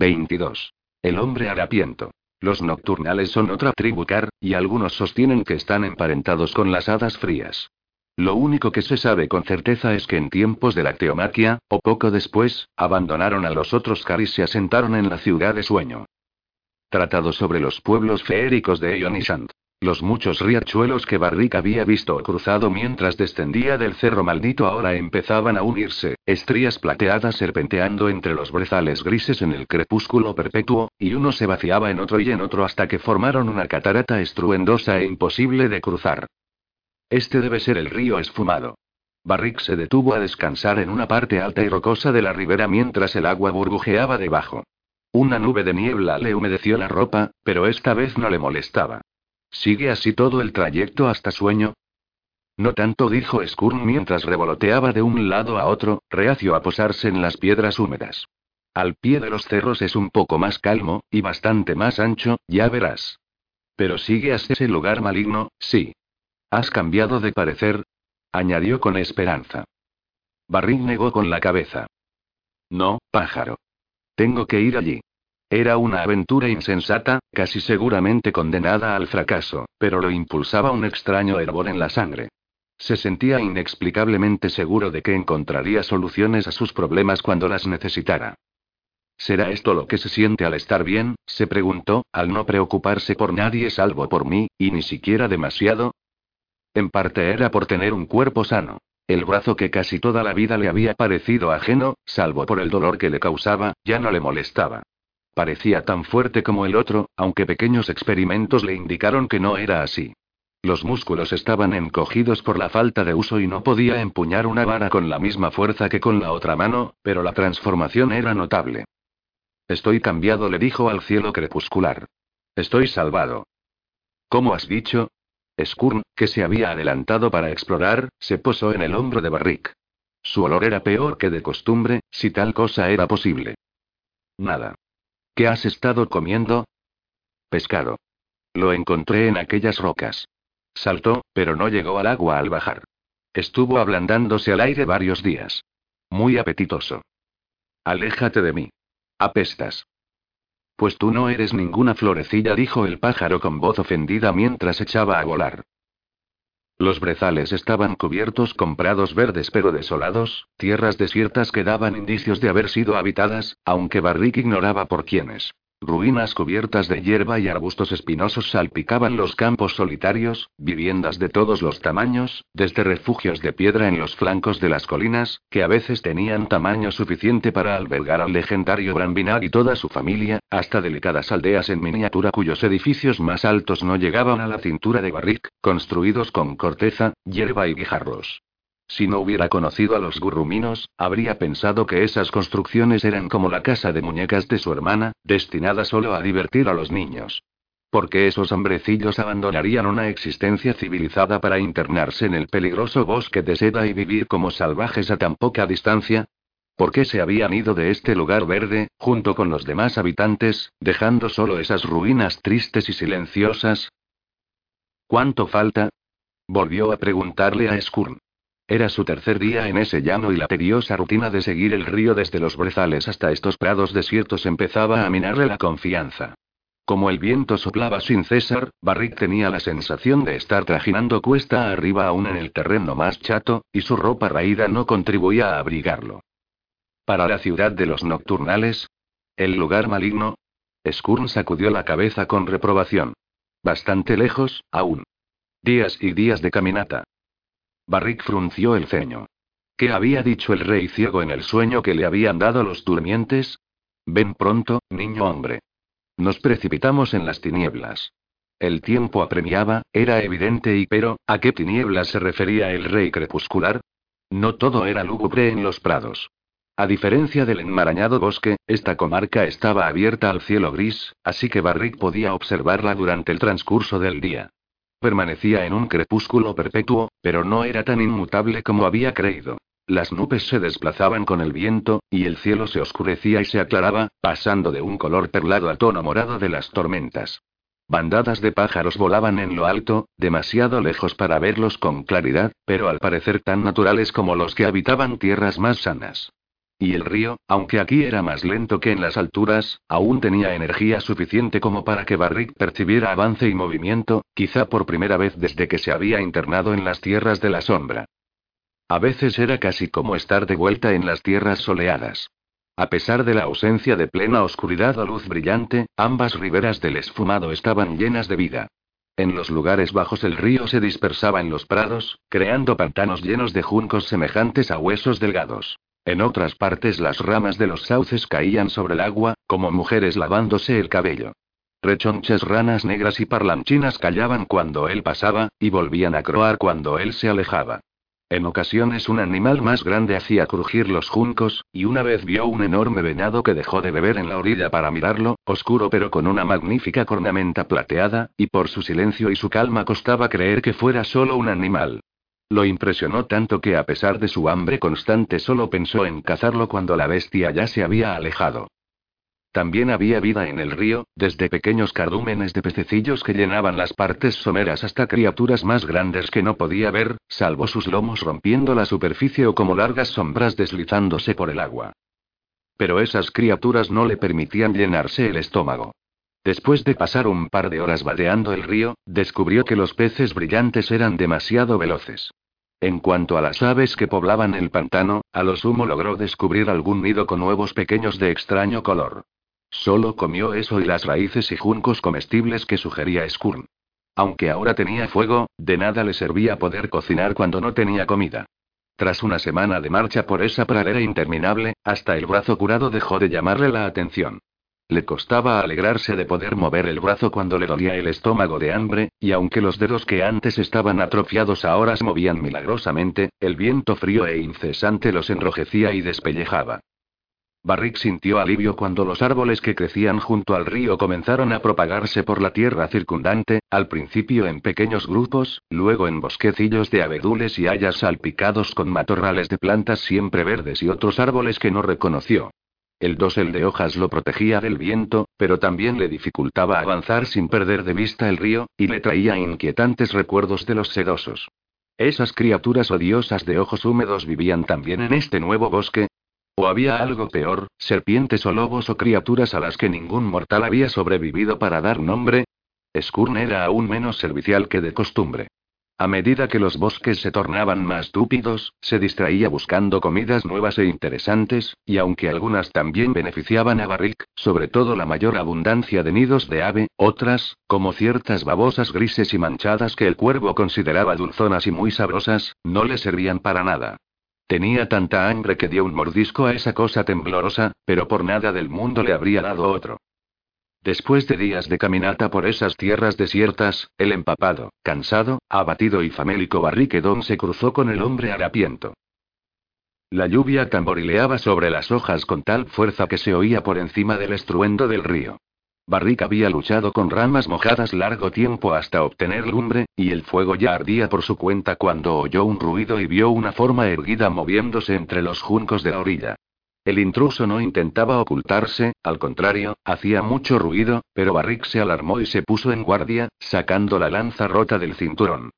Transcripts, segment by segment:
22. El hombre harapiento. Los nocturnales son otra tribu car, y algunos sostienen que están emparentados con las hadas frías. Lo único que se sabe con certeza es que en tiempos de la teomaquia, o poco después, abandonaron a los otros car y se asentaron en la ciudad de sueño. Tratado sobre los pueblos feéricos de Ionishant. Los muchos riachuelos que Barrick había visto cruzado mientras descendía del cerro maldito ahora empezaban a unirse, estrías plateadas serpenteando entre los brezales grises en el crepúsculo perpetuo, y uno se vaciaba en otro y en otro hasta que formaron una catarata estruendosa e imposible de cruzar. Este debe ser el río esfumado. Barrick se detuvo a descansar en una parte alta y rocosa de la ribera mientras el agua burbujeaba debajo. Una nube de niebla le humedeció la ropa, pero esta vez no le molestaba. ¿Sigue así todo el trayecto hasta sueño? No tanto, dijo Skurn mientras revoloteaba de un lado a otro, reacio a posarse en las piedras húmedas. Al pie de los cerros es un poco más calmo, y bastante más ancho, ya verás. Pero sigue así ese lugar maligno, sí. ¿Has cambiado de parecer? añadió con esperanza. Barrín negó con la cabeza. No, pájaro. Tengo que ir allí. Era una aventura insensata, casi seguramente condenada al fracaso, pero lo impulsaba un extraño hervor en la sangre. Se sentía inexplicablemente seguro de que encontraría soluciones a sus problemas cuando las necesitara. ¿Será esto lo que se siente al estar bien? se preguntó, al no preocuparse por nadie salvo por mí, y ni siquiera demasiado. En parte era por tener un cuerpo sano. El brazo que casi toda la vida le había parecido ajeno, salvo por el dolor que le causaba, ya no le molestaba. Parecía tan fuerte como el otro, aunque pequeños experimentos le indicaron que no era así. Los músculos estaban encogidos por la falta de uso y no podía empuñar una vara con la misma fuerza que con la otra mano, pero la transformación era notable. Estoy cambiado, le dijo al cielo crepuscular. Estoy salvado. ¿Cómo has dicho? Skurn, que se había adelantado para explorar, se posó en el hombro de Barrick. Su olor era peor que de costumbre, si tal cosa era posible. Nada. ¿Qué has estado comiendo? Pescado. Lo encontré en aquellas rocas. Saltó, pero no llegó al agua al bajar. Estuvo ablandándose al aire varios días. Muy apetitoso. Aléjate de mí. Apestas. Pues tú no eres ninguna florecilla, dijo el pájaro con voz ofendida mientras echaba a volar. Los brezales estaban cubiertos con prados verdes pero desolados, tierras desiertas que daban indicios de haber sido habitadas, aunque Barrick ignoraba por quiénes. Ruinas cubiertas de hierba y arbustos espinosos salpicaban los campos solitarios, viviendas de todos los tamaños, desde refugios de piedra en los flancos de las colinas, que a veces tenían tamaño suficiente para albergar al legendario Brambinag y toda su familia, hasta delicadas aldeas en miniatura cuyos edificios más altos no llegaban a la cintura de Barrick, construidos con corteza, hierba y guijarros. Si no hubiera conocido a los gurruminos, habría pensado que esas construcciones eran como la casa de muñecas de su hermana, destinada solo a divertir a los niños. ¿Por qué esos hombrecillos abandonarían una existencia civilizada para internarse en el peligroso bosque de seda y vivir como salvajes a tan poca distancia? ¿Por qué se habían ido de este lugar verde, junto con los demás habitantes, dejando solo esas ruinas tristes y silenciosas? ¿Cuánto falta? Volvió a preguntarle a Skurn. Era su tercer día en ese llano y la tediosa rutina de seguir el río desde los brezales hasta estos prados desiertos empezaba a minarle la confianza. Como el viento soplaba sin cesar, Barrick tenía la sensación de estar trajinando cuesta arriba aún en el terreno más chato, y su ropa raída no contribuía a abrigarlo. Para la ciudad de los nocturnales, el lugar maligno, Skurn sacudió la cabeza con reprobación. Bastante lejos, aún. Días y días de caminata. Barrick frunció el ceño. ¿Qué había dicho el rey ciego en el sueño que le habían dado los durmientes? Ven pronto, niño hombre. Nos precipitamos en las tinieblas. El tiempo apremiaba, era evidente y pero, ¿a qué tinieblas se refería el rey crepuscular? No todo era lúgubre en los prados. A diferencia del enmarañado bosque, esta comarca estaba abierta al cielo gris, así que Barrick podía observarla durante el transcurso del día. Permanecía en un crepúsculo perpetuo, pero no era tan inmutable como había creído. Las nubes se desplazaban con el viento, y el cielo se oscurecía y se aclaraba, pasando de un color perlado al tono morado de las tormentas. Bandadas de pájaros volaban en lo alto, demasiado lejos para verlos con claridad, pero al parecer tan naturales como los que habitaban tierras más sanas. Y el río, aunque aquí era más lento que en las alturas, aún tenía energía suficiente como para que Barrick percibiera avance y movimiento, quizá por primera vez desde que se había internado en las tierras de la sombra. A veces era casi como estar de vuelta en las tierras soleadas. A pesar de la ausencia de plena oscuridad o luz brillante, ambas riberas del esfumado estaban llenas de vida. En los lugares bajos el río se dispersaba en los prados, creando pantanos llenos de juncos semejantes a huesos delgados. En otras partes las ramas de los sauces caían sobre el agua, como mujeres lavándose el cabello. Rechonchas ranas negras y parlanchinas callaban cuando él pasaba, y volvían a croar cuando él se alejaba. En ocasiones un animal más grande hacía crujir los juncos, y una vez vio un enorme venado que dejó de beber en la orilla para mirarlo, oscuro pero con una magnífica cornamenta plateada, y por su silencio y su calma costaba creer que fuera solo un animal. Lo impresionó tanto que a pesar de su hambre constante solo pensó en cazarlo cuando la bestia ya se había alejado. También había vida en el río, desde pequeños cardúmenes de pececillos que llenaban las partes someras hasta criaturas más grandes que no podía ver, salvo sus lomos rompiendo la superficie o como largas sombras deslizándose por el agua. Pero esas criaturas no le permitían llenarse el estómago. Después de pasar un par de horas vadeando el río, descubrió que los peces brillantes eran demasiado veloces. En cuanto a las aves que poblaban el pantano, a lo sumo logró descubrir algún nido con huevos pequeños de extraño color. Solo comió eso y las raíces y juncos comestibles que sugería Skurn. Aunque ahora tenía fuego, de nada le servía poder cocinar cuando no tenía comida. Tras una semana de marcha por esa pradera interminable, hasta el brazo curado dejó de llamarle la atención. Le costaba alegrarse de poder mover el brazo cuando le dolía el estómago de hambre, y aunque los dedos que antes estaban atrofiados ahora se movían milagrosamente, el viento frío e incesante los enrojecía y despellejaba. Barrick sintió alivio cuando los árboles que crecían junto al río comenzaron a propagarse por la tierra circundante, al principio en pequeños grupos, luego en bosquecillos de abedules y hayas salpicados con matorrales de plantas siempre verdes y otros árboles que no reconoció. El dosel de hojas lo protegía del viento, pero también le dificultaba avanzar sin perder de vista el río, y le traía inquietantes recuerdos de los sedosos. Esas criaturas odiosas de ojos húmedos vivían también en este nuevo bosque, ¿O había algo peor, serpientes o lobos o criaturas a las que ningún mortal había sobrevivido para dar nombre? Skurn era aún menos servicial que de costumbre. A medida que los bosques se tornaban más túpidos, se distraía buscando comidas nuevas e interesantes, y aunque algunas también beneficiaban a Barrick, sobre todo la mayor abundancia de nidos de ave, otras, como ciertas babosas grises y manchadas que el cuervo consideraba dulzonas y muy sabrosas, no le servían para nada. Tenía tanta hambre que dio un mordisco a esa cosa temblorosa, pero por nada del mundo le habría dado otro. Después de días de caminata por esas tierras desiertas, el empapado, cansado, abatido y famélico Barriquedón se cruzó con el hombre harapiento. La lluvia tamborileaba sobre las hojas con tal fuerza que se oía por encima del estruendo del río. Barrick había luchado con ramas mojadas largo tiempo hasta obtener lumbre, y el fuego ya ardía por su cuenta cuando oyó un ruido y vio una forma erguida moviéndose entre los juncos de la orilla. El intruso no intentaba ocultarse, al contrario, hacía mucho ruido, pero Barrick se alarmó y se puso en guardia, sacando la lanza rota del cinturón.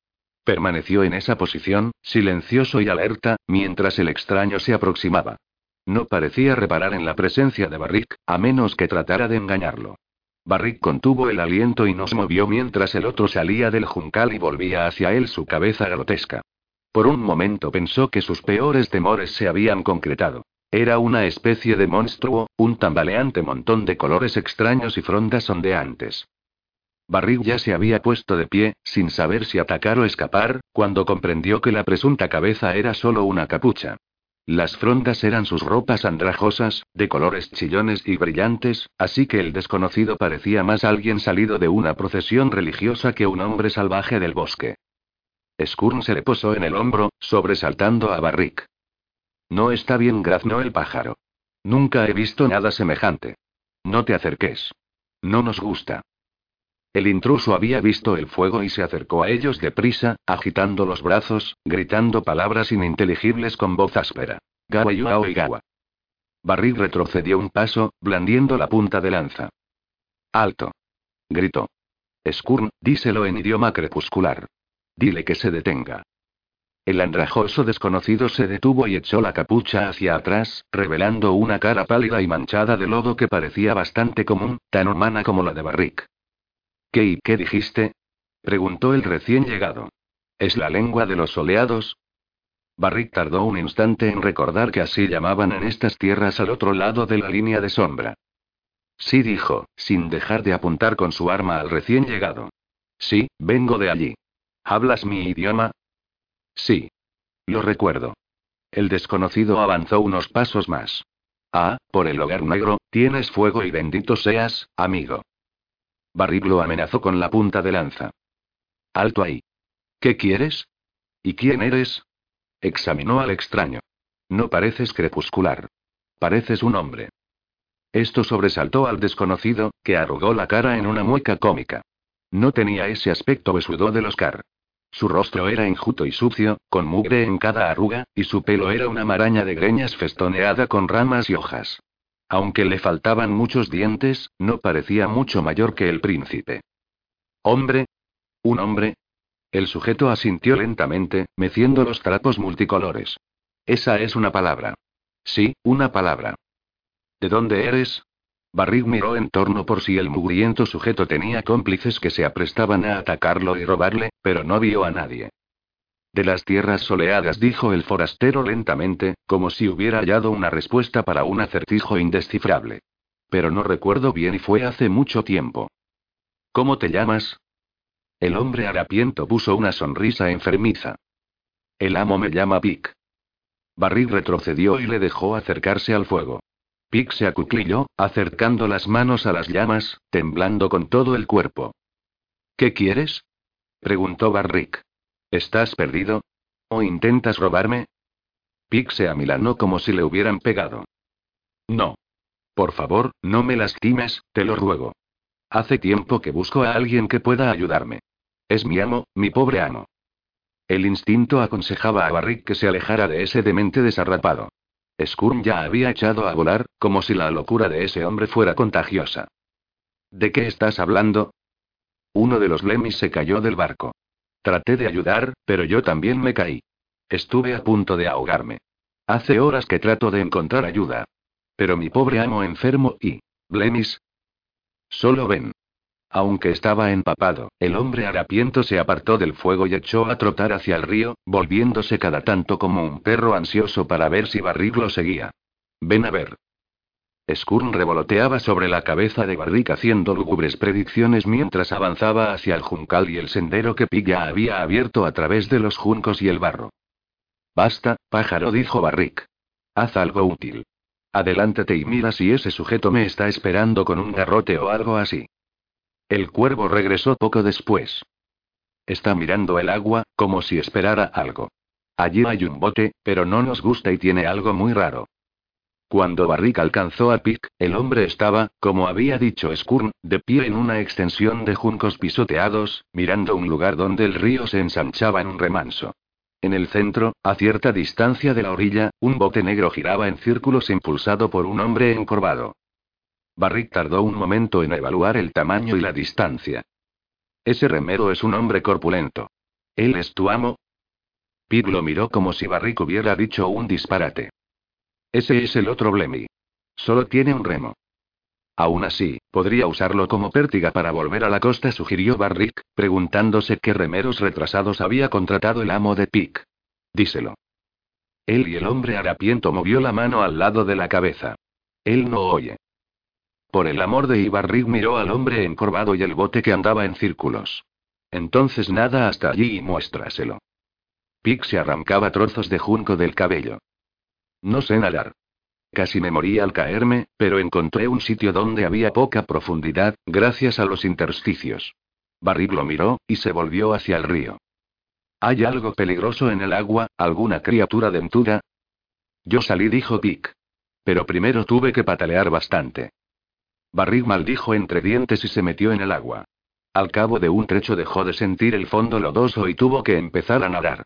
Permaneció en esa posición, silencioso y alerta, mientras el extraño se aproximaba. No parecía reparar en la presencia de Barrick, a menos que tratara de engañarlo. Barrick contuvo el aliento y nos movió mientras el otro salía del juncal y volvía hacia él su cabeza grotesca. Por un momento pensó que sus peores temores se habían concretado. Era una especie de monstruo, un tambaleante montón de colores extraños y frondas ondeantes. Barrick ya se había puesto de pie, sin saber si atacar o escapar, cuando comprendió que la presunta cabeza era solo una capucha. Las frondas eran sus ropas andrajosas, de colores chillones y brillantes, así que el desconocido parecía más alguien salido de una procesión religiosa que un hombre salvaje del bosque. Skurn se le posó en el hombro, sobresaltando a Barrick. No está bien, graznó el pájaro. Nunca he visto nada semejante. No te acerques. No nos gusta. El intruso había visto el fuego y se acercó a ellos deprisa, agitando los brazos, gritando palabras ininteligibles con voz áspera. Gawa y Gawa. Barrick retrocedió un paso, blandiendo la punta de lanza. Alto. Gritó. Skurn, díselo en idioma crepuscular. Dile que se detenga. El andrajoso desconocido se detuvo y echó la capucha hacia atrás, revelando una cara pálida y manchada de lodo que parecía bastante común, tan humana como la de Barrick. ¿Qué y qué dijiste? preguntó el recién llegado. ¿Es la lengua de los soleados? Barrick tardó un instante en recordar que así llamaban en estas tierras al otro lado de la línea de sombra. Sí dijo, sin dejar de apuntar con su arma al recién llegado. Sí, vengo de allí. ¿Hablas mi idioma? Sí. Lo recuerdo. El desconocido avanzó unos pasos más. Ah, por el hogar negro, tienes fuego y bendito seas, amigo. Barrick lo amenazó con la punta de lanza. Alto ahí. ¿Qué quieres? ¿Y quién eres? Examinó al extraño. No pareces crepuscular. Pareces un hombre. Esto sobresaltó al desconocido, que arrugó la cara en una mueca cómica. No tenía ese aspecto besudo del Oscar. Su rostro era enjuto y sucio, con mugre en cada arruga, y su pelo era una maraña de greñas festoneada con ramas y hojas. Aunque le faltaban muchos dientes, no parecía mucho mayor que el príncipe. ¿Hombre? ¿Un hombre? El sujeto asintió lentamente, meciendo los trapos multicolores. Esa es una palabra. Sí, una palabra. ¿De dónde eres? Barrick miró en torno por si el mugriento sujeto tenía cómplices que se aprestaban a atacarlo y robarle, pero no vio a nadie. De las tierras soleadas, dijo el forastero lentamente, como si hubiera hallado una respuesta para un acertijo indescifrable. Pero no recuerdo bien y fue hace mucho tiempo. ¿Cómo te llamas? El hombre harapiento puso una sonrisa enfermiza. El amo me llama Pic. Barry retrocedió y le dejó acercarse al fuego. Pic se acuclilló, acercando las manos a las llamas, temblando con todo el cuerpo. ¿Qué quieres? preguntó Barrick. ¿Estás perdido? ¿O intentas robarme? Pic se amilanó como si le hubieran pegado. No. Por favor, no me lastimes, te lo ruego. Hace tiempo que busco a alguien que pueda ayudarme. Es mi amo, mi pobre amo. El instinto aconsejaba a Barrick que se alejara de ese demente desarrapado. Skurm ya había echado a volar, como si la locura de ese hombre fuera contagiosa. ¿De qué estás hablando? Uno de los Lemis se cayó del barco. Traté de ayudar, pero yo también me caí. Estuve a punto de ahogarme. Hace horas que trato de encontrar ayuda. Pero mi pobre amo enfermo y... Blemis. Solo ven. Aunque estaba empapado, el hombre harapiento se apartó del fuego y echó a trotar hacia el río, volviéndose cada tanto como un perro ansioso para ver si Barrick lo seguía. Ven a ver. Skurn revoloteaba sobre la cabeza de Barrick haciendo lúgubres predicciones mientras avanzaba hacia el juncal y el sendero que Pilla había abierto a través de los juncos y el barro. Basta, pájaro, dijo Barrick. Haz algo útil. Adelántate y mira si ese sujeto me está esperando con un garrote o algo así. El cuervo regresó poco después. Está mirando el agua, como si esperara algo. Allí hay un bote, pero no nos gusta y tiene algo muy raro. Cuando Barrick alcanzó a Pic, el hombre estaba, como había dicho Skurn, de pie en una extensión de juncos pisoteados, mirando un lugar donde el río se ensanchaba en un remanso. En el centro, a cierta distancia de la orilla, un bote negro giraba en círculos impulsado por un hombre encorvado. Barrick tardó un momento en evaluar el tamaño y la distancia. Ese remero es un hombre corpulento. ¿Él es tu amo? Pig lo miró como si Barrick hubiera dicho un disparate. Ese es el otro Blemi. Solo tiene un remo. Aún así, podría usarlo como pértiga para volver a la costa, sugirió Barrick, preguntándose qué remeros retrasados había contratado el amo de Pic. Díselo. Él y el hombre harapiento movió la mano al lado de la cabeza. Él no oye. Por el amor de Ibarrig miró al hombre encorvado y el bote que andaba en círculos. Entonces nada hasta allí y muéstraselo. Pic se arrancaba trozos de junco del cabello. No sé nadar. Casi me morí al caerme, pero encontré un sitio donde había poca profundidad, gracias a los intersticios. Barrig lo miró, y se volvió hacia el río. ¿Hay algo peligroso en el agua, alguna criatura dentuda? Yo salí, dijo Pic. Pero primero tuve que patalear bastante. Barrick maldijo entre dientes y se metió en el agua. Al cabo de un trecho dejó de sentir el fondo lodoso y tuvo que empezar a nadar.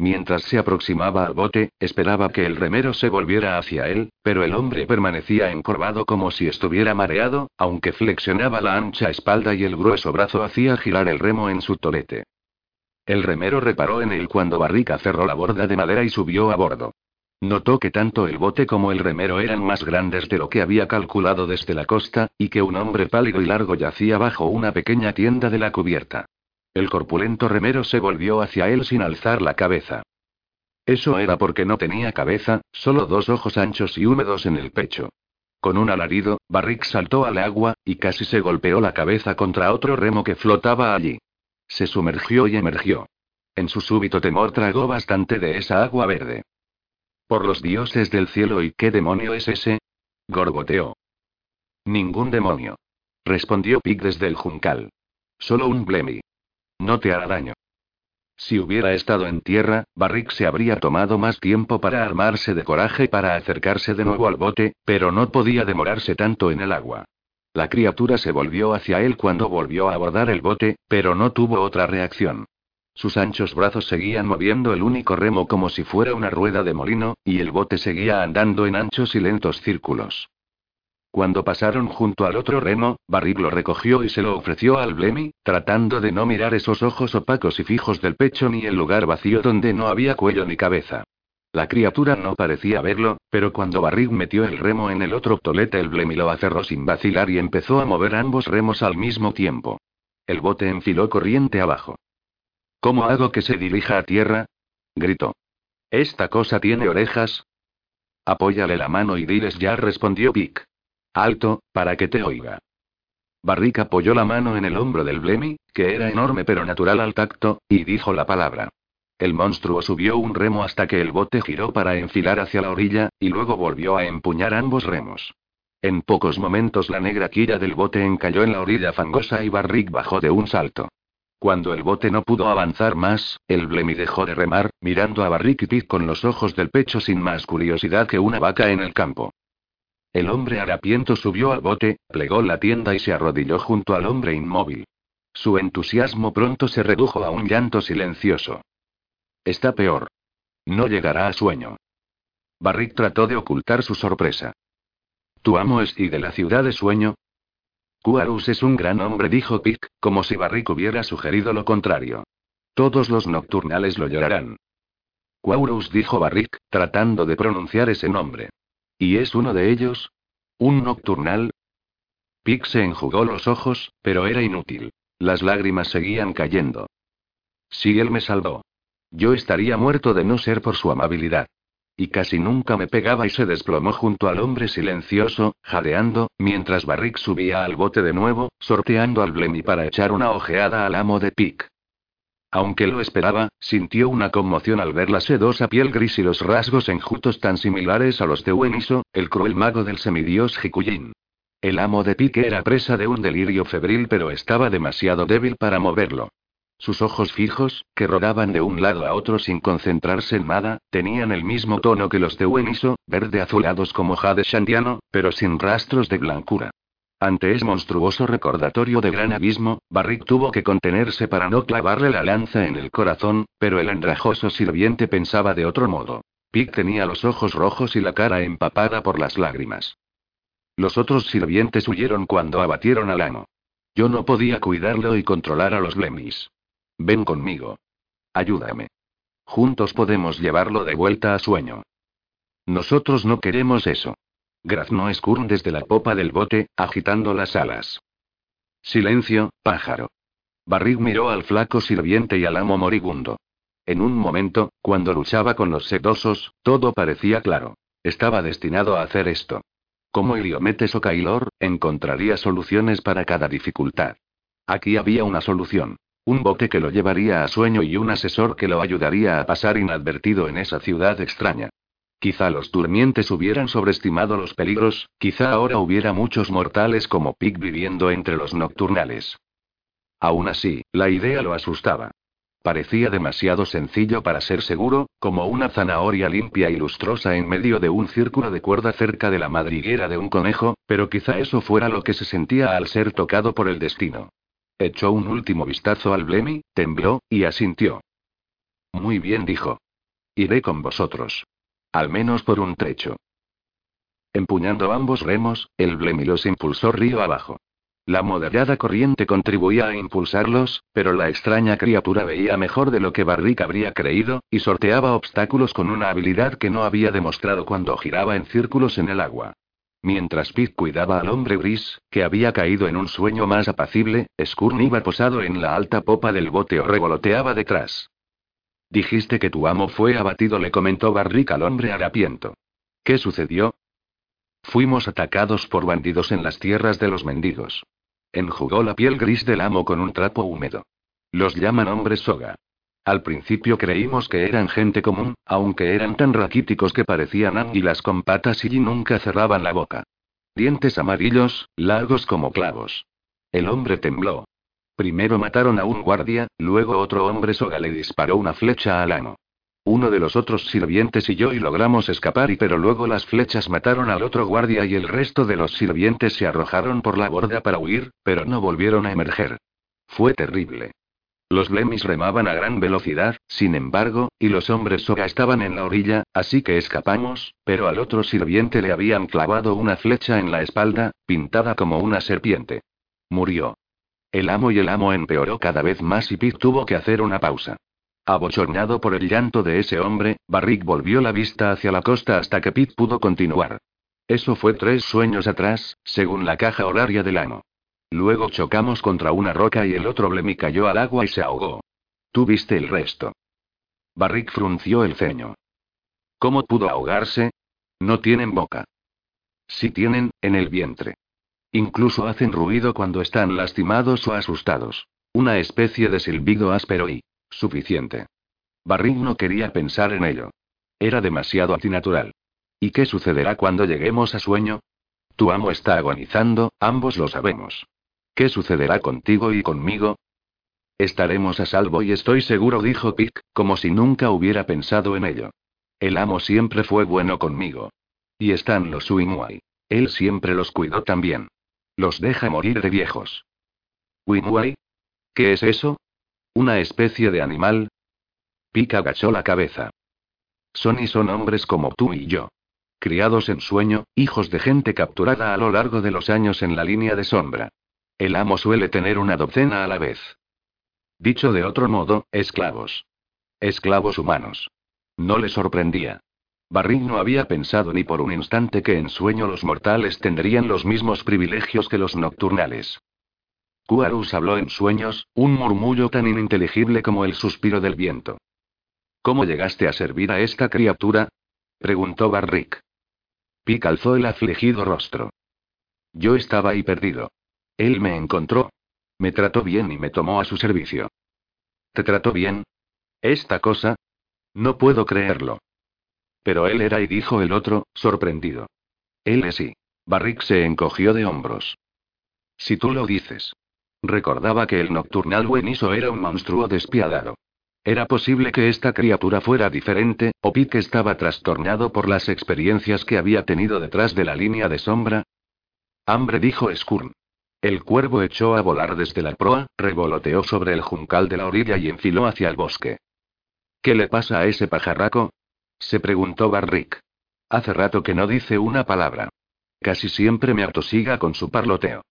Mientras se aproximaba al bote, esperaba que el remero se volviera hacia él, pero el hombre permanecía encorvado como si estuviera mareado, aunque flexionaba la ancha espalda y el grueso brazo hacía girar el remo en su tolete. El remero reparó en él cuando Barrica cerró la borda de madera y subió a bordo. Notó que tanto el bote como el remero eran más grandes de lo que había calculado desde la costa, y que un hombre pálido y largo yacía bajo una pequeña tienda de la cubierta. El corpulento remero se volvió hacia él sin alzar la cabeza. Eso era porque no tenía cabeza, solo dos ojos anchos y húmedos en el pecho. Con un alarido, Barrick saltó al agua, y casi se golpeó la cabeza contra otro remo que flotaba allí. Se sumergió y emergió. En su súbito temor tragó bastante de esa agua verde. Por los dioses del cielo, ¿y qué demonio es ese? gorgoteó. Ningún demonio. Respondió Pig desde el juncal. Solo un blemi. No te hará daño. Si hubiera estado en tierra, Barrick se habría tomado más tiempo para armarse de coraje para acercarse de nuevo al bote, pero no podía demorarse tanto en el agua. La criatura se volvió hacia él cuando volvió a abordar el bote, pero no tuvo otra reacción. Sus anchos brazos seguían moviendo el único remo como si fuera una rueda de molino, y el bote seguía andando en anchos y lentos círculos. Cuando pasaron junto al otro remo, Barrick lo recogió y se lo ofreció al Blemi, tratando de no mirar esos ojos opacos y fijos del pecho ni el lugar vacío donde no había cuello ni cabeza. La criatura no parecía verlo, pero cuando Barrick metió el remo en el otro tolete, el Blemi lo aferró sin vacilar y empezó a mover ambos remos al mismo tiempo. El bote enfiló corriente abajo. ¿Cómo hago que se dirija a tierra? gritó. ¿Esta cosa tiene orejas? Apóyale la mano y diles ya, respondió Pic. Alto, para que te oiga. Barrick apoyó la mano en el hombro del Blemi, que era enorme pero natural al tacto, y dijo la palabra. El monstruo subió un remo hasta que el bote giró para enfilar hacia la orilla, y luego volvió a empuñar ambos remos. En pocos momentos la negra quilla del bote encalló en la orilla fangosa y Barrick bajó de un salto. Cuando el bote no pudo avanzar más, el Blemi dejó de remar, mirando a Barrick y con los ojos del pecho sin más curiosidad que una vaca en el campo. El hombre harapiento subió al bote, plegó la tienda y se arrodilló junto al hombre inmóvil. Su entusiasmo pronto se redujo a un llanto silencioso. Está peor. No llegará a sueño. Barrick trató de ocultar su sorpresa. ¿Tu amo es y de la ciudad de sueño? Cuarus es un gran hombre, dijo Pic, como si Barrick hubiera sugerido lo contrario. Todos los nocturnales lo llorarán. Quaurus dijo Barrick, tratando de pronunciar ese nombre. ¿Y es uno de ellos? ¿Un nocturnal? Pic se enjugó los ojos, pero era inútil. Las lágrimas seguían cayendo. Si él me salvó. Yo estaría muerto de no ser por su amabilidad y casi nunca me pegaba y se desplomó junto al hombre silencioso, jadeando, mientras Barrick subía al bote de nuevo, sorteando al Blemi para echar una ojeada al amo de Pic. Aunque lo esperaba, sintió una conmoción al ver la sedosa piel gris y los rasgos enjutos tan similares a los de Ueniso, el cruel mago del semidios Hikuyin. El amo de Pique era presa de un delirio febril pero estaba demasiado débil para moverlo. Sus ojos fijos, que rodaban de un lado a otro sin concentrarse en nada, tenían el mismo tono que los de Ueniso, verde azulados como jade shandiano, pero sin rastros de blancura. Ante ese monstruoso recordatorio de gran abismo, Barrick tuvo que contenerse para no clavarle la lanza en el corazón, pero el andrajoso sirviente pensaba de otro modo. Pic tenía los ojos rojos y la cara empapada por las lágrimas. Los otros sirvientes huyeron cuando abatieron al amo. Yo no podía cuidarlo y controlar a los Lemis. Ven conmigo. Ayúdame. Juntos podemos llevarlo de vuelta a sueño. Nosotros no queremos eso. Graznó Skurn desde la popa del bote, agitando las alas. Silencio, pájaro. Barrig miró al flaco sirviente y al amo moribundo. En un momento, cuando luchaba con los sedosos, todo parecía claro. Estaba destinado a hacer esto. Como Iliometes o Kailor, encontraría soluciones para cada dificultad. Aquí había una solución. Un bote que lo llevaría a sueño y un asesor que lo ayudaría a pasar inadvertido en esa ciudad extraña. Quizá los durmientes hubieran sobreestimado los peligros, quizá ahora hubiera muchos mortales como Pig viviendo entre los nocturnales. Aún así, la idea lo asustaba. Parecía demasiado sencillo para ser seguro, como una zanahoria limpia y lustrosa en medio de un círculo de cuerda cerca de la madriguera de un conejo, pero quizá eso fuera lo que se sentía al ser tocado por el destino. Echó un último vistazo al Blemi, tembló, y asintió. Muy bien, dijo. Iré con vosotros. Al menos por un trecho. Empuñando ambos remos, el Blemi los impulsó río abajo. La moderada corriente contribuía a impulsarlos, pero la extraña criatura veía mejor de lo que Barrick habría creído, y sorteaba obstáculos con una habilidad que no había demostrado cuando giraba en círculos en el agua. Mientras Pete cuidaba al hombre gris, que había caído en un sueño más apacible, Skurn iba posado en la alta popa del bote o revoloteaba detrás. Dijiste que tu amo fue abatido, le comentó Barrick al hombre harapiento. ¿Qué sucedió? Fuimos atacados por bandidos en las tierras de los mendigos. Enjugó la piel gris del amo con un trapo húmedo. Los llaman hombres soga. Al principio creímos que eran gente común, aunque eran tan raquíticos que parecían águilas con patas y nunca cerraban la boca. Dientes amarillos, largos como clavos. El hombre tembló. Primero mataron a un guardia, luego otro hombre soga le disparó una flecha al amo. Uno de los otros sirvientes y yo y logramos escapar y pero luego las flechas mataron al otro guardia y el resto de los sirvientes se arrojaron por la borda para huir, pero no volvieron a emerger. Fue terrible. Los lemis remaban a gran velocidad, sin embargo, y los hombres soga estaban en la orilla, así que escapamos, pero al otro sirviente le habían clavado una flecha en la espalda, pintada como una serpiente. Murió. El amo y el amo empeoró cada vez más y Pete tuvo que hacer una pausa. Abochornado por el llanto de ese hombre, Barrick volvió la vista hacia la costa hasta que Pete pudo continuar. Eso fue tres sueños atrás, según la caja horaria del amo. Luego chocamos contra una roca y el otro Blemi cayó al agua y se ahogó. Tú viste el resto. Barrick frunció el ceño. ¿Cómo pudo ahogarse? No tienen boca. Sí tienen, en el vientre. Incluso hacen ruido cuando están lastimados o asustados. Una especie de silbido áspero y Suficiente. Barrick no quería pensar en ello. Era demasiado antinatural. ¿Y qué sucederá cuando lleguemos a sueño? Tu amo está agonizando, ambos lo sabemos. ¿Qué sucederá contigo y conmigo? Estaremos a salvo y estoy seguro, dijo Pick, como si nunca hubiera pensado en ello. El amo siempre fue bueno conmigo. Y están los Winway. Él siempre los cuidó también. Los deja morir de viejos. ¿Winway? ¿Qué es eso? ¿Una especie de animal? Pica agachó la cabeza. Son y son hombres como tú y yo. Criados en sueño, hijos de gente capturada a lo largo de los años en la línea de sombra. El amo suele tener una docena a la vez. Dicho de otro modo, esclavos. Esclavos humanos. No le sorprendía. Barry no había pensado ni por un instante que en sueño los mortales tendrían los mismos privilegios que los nocturnales. Kuarus habló en sueños, un murmullo tan ininteligible como el suspiro del viento. ¿Cómo llegaste a servir a esta criatura? preguntó Barrick. Pic alzó el afligido rostro. Yo estaba ahí perdido. Él me encontró. Me trató bien y me tomó a su servicio. ¿Te trató bien? ¿Esta cosa? No puedo creerlo. Pero él era y dijo el otro, sorprendido. Él es y. Barrick se encogió de hombros. Si tú lo dices. Recordaba que el nocturnal Bueniso era un monstruo despiadado. Era posible que esta criatura fuera diferente, o Pete estaba trastornado por las experiencias que había tenido detrás de la línea de sombra. Hambre dijo Skurn. El cuervo echó a volar desde la proa, revoloteó sobre el juncal de la orilla y enfiló hacia el bosque. ¿Qué le pasa a ese pajarraco? se preguntó Barrick. Hace rato que no dice una palabra. Casi siempre me atosiga con su parloteo.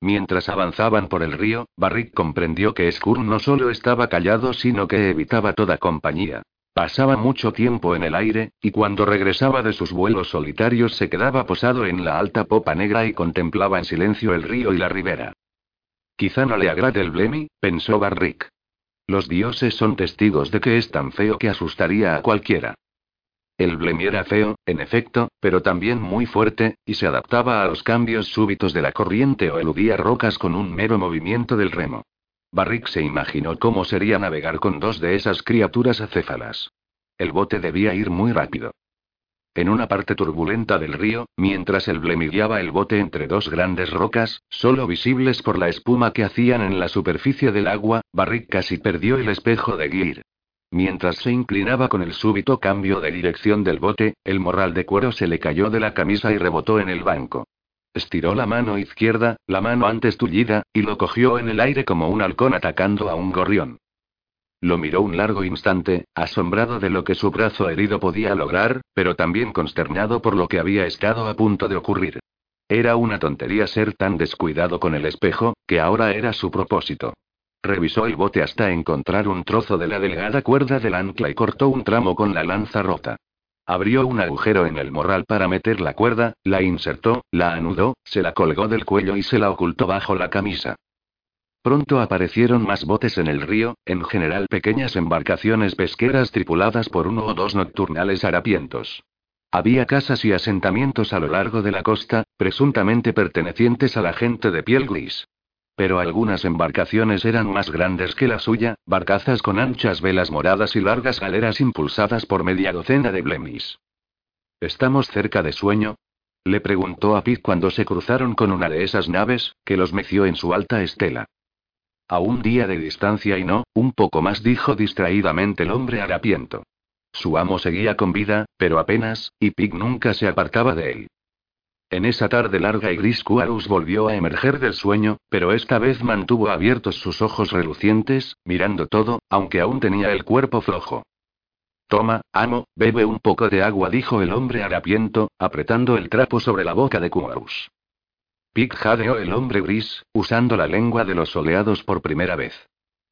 Mientras avanzaban por el río, Barrick comprendió que Skurn no solo estaba callado, sino que evitaba toda compañía. Pasaba mucho tiempo en el aire, y cuando regresaba de sus vuelos solitarios se quedaba posado en la alta popa negra y contemplaba en silencio el río y la ribera. Quizá no le agrade el Blemi, pensó Barrick. Los dioses son testigos de que es tan feo que asustaría a cualquiera. El Blemi era feo, en efecto, pero también muy fuerte, y se adaptaba a los cambios súbitos de la corriente o eludía rocas con un mero movimiento del remo. Barrick se imaginó cómo sería navegar con dos de esas criaturas acéfalas. El bote debía ir muy rápido. En una parte turbulenta del río, mientras el Blemi guiaba el bote entre dos grandes rocas, solo visibles por la espuma que hacían en la superficie del agua, Barrick casi perdió el espejo de Gear. Mientras se inclinaba con el súbito cambio de dirección del bote, el morral de cuero se le cayó de la camisa y rebotó en el banco. Estiró la mano izquierda, la mano antes tullida, y lo cogió en el aire como un halcón atacando a un gorrión. Lo miró un largo instante, asombrado de lo que su brazo herido podía lograr, pero también consternado por lo que había estado a punto de ocurrir. Era una tontería ser tan descuidado con el espejo, que ahora era su propósito. Revisó el bote hasta encontrar un trozo de la delgada cuerda del ancla y cortó un tramo con la lanza rota. Abrió un agujero en el morral para meter la cuerda, la insertó, la anudó, se la colgó del cuello y se la ocultó bajo la camisa. Pronto aparecieron más botes en el río, en general pequeñas embarcaciones pesqueras tripuladas por uno o dos nocturnales harapientos. Había casas y asentamientos a lo largo de la costa, presuntamente pertenecientes a la gente de piel gris. Pero algunas embarcaciones eran más grandes que la suya, barcazas con anchas velas moradas y largas galeras impulsadas por media docena de blemis. ¿Estamos cerca de sueño? Le preguntó a Pete cuando se cruzaron con una de esas naves, que los meció en su alta estela. A un día de distancia y no, un poco más dijo distraídamente el hombre harapiento. Su amo seguía con vida, pero apenas, y Pig nunca se apartaba de él. En esa tarde larga y gris Cuarus volvió a emerger del sueño, pero esta vez mantuvo abiertos sus ojos relucientes, mirando todo, aunque aún tenía el cuerpo flojo. Toma, amo, bebe un poco de agua, dijo el hombre harapiento, apretando el trapo sobre la boca de Cuarus. Pig jadeó el hombre gris, usando la lengua de los soleados por primera vez.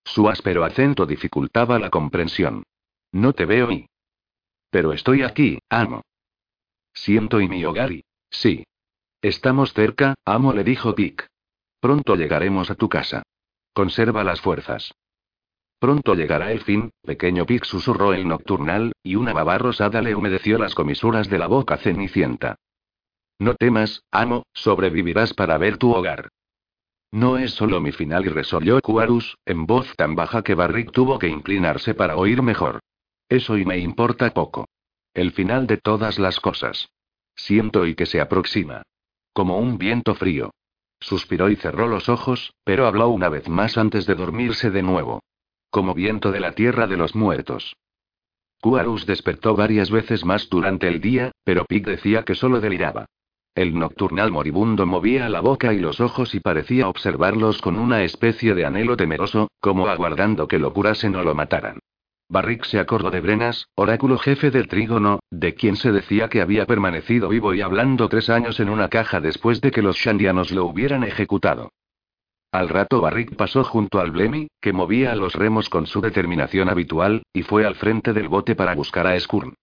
Su áspero acento dificultaba la comprensión. No te veo y. Pero estoy aquí, amo. Siento y mi hogar y. Sí. Estamos cerca, amo, le dijo Pig. Pronto llegaremos a tu casa. Conserva las fuerzas. Pronto llegará el fin, pequeño Pig susurró el nocturnal, y una baba rosada le humedeció las comisuras de la boca cenicienta. No temas, amo, sobrevivirás para ver tu hogar. No es solo mi final y resolvió Cuarus, en voz tan baja que Barrick tuvo que inclinarse para oír mejor. Eso y me importa poco. El final de todas las cosas. Siento y que se aproxima. Como un viento frío. Suspiró y cerró los ojos, pero habló una vez más antes de dormirse de nuevo. Como viento de la tierra de los muertos. Cuarus despertó varias veces más durante el día, pero Pig decía que solo deliraba. El nocturnal moribundo movía la boca y los ojos y parecía observarlos con una especie de anhelo temeroso, como aguardando que lo curasen o lo mataran. Barrick se acordó de Brenas, oráculo jefe del trígono, de quien se decía que había permanecido vivo y hablando tres años en una caja después de que los shandianos lo hubieran ejecutado. Al rato Barrick pasó junto al Blemi, que movía los remos con su determinación habitual, y fue al frente del bote para buscar a Skurn.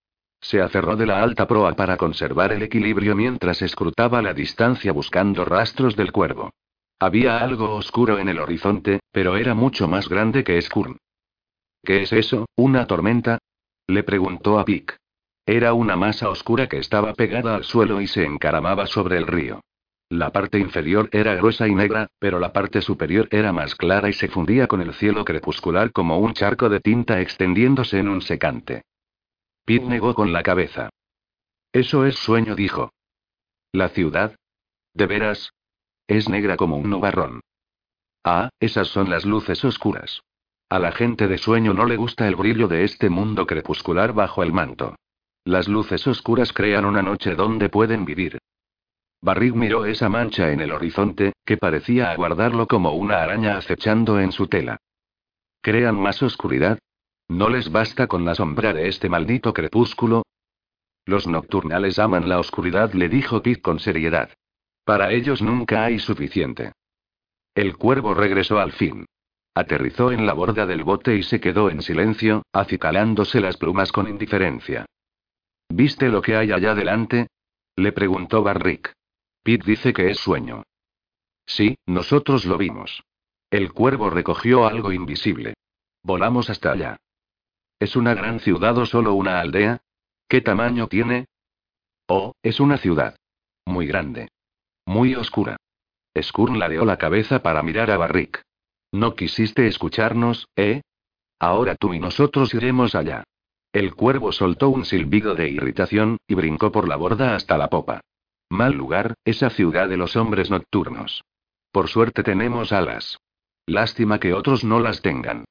Se aferró de la alta proa para conservar el equilibrio mientras escrutaba la distancia buscando rastros del cuervo. Había algo oscuro en el horizonte, pero era mucho más grande que Skurn. ¿Qué es eso, una tormenta? Le preguntó a Pick. Era una masa oscura que estaba pegada al suelo y se encaramaba sobre el río. La parte inferior era gruesa y negra, pero la parte superior era más clara y se fundía con el cielo crepuscular como un charco de tinta extendiéndose en un secante. Pete negó con la cabeza. Eso es sueño, dijo. ¿La ciudad? ¿De veras? Es negra como un nubarrón. Ah, esas son las luces oscuras. A la gente de sueño no le gusta el brillo de este mundo crepuscular bajo el manto. Las luces oscuras crean una noche donde pueden vivir. Barrig miró esa mancha en el horizonte, que parecía aguardarlo como una araña acechando en su tela. ¿Crean más oscuridad? ¿No les basta con la sombra de este maldito crepúsculo? Los nocturnales aman la oscuridad, le dijo Pete con seriedad. Para ellos nunca hay suficiente. El cuervo regresó al fin. Aterrizó en la borda del bote y se quedó en silencio, acicalándose las plumas con indiferencia. ¿Viste lo que hay allá delante? Le preguntó Barrick. Pete dice que es sueño. Sí, nosotros lo vimos. El cuervo recogió algo invisible. Volamos hasta allá. ¿Es una gran ciudad o solo una aldea? ¿Qué tamaño tiene? Oh, es una ciudad. Muy grande. Muy oscura. Skurn ladeó la cabeza para mirar a Barrick. No quisiste escucharnos, ¿eh? Ahora tú y nosotros iremos allá. El cuervo soltó un silbido de irritación, y brincó por la borda hasta la popa. Mal lugar, esa ciudad de los hombres nocturnos. Por suerte tenemos alas. Lástima que otros no las tengan.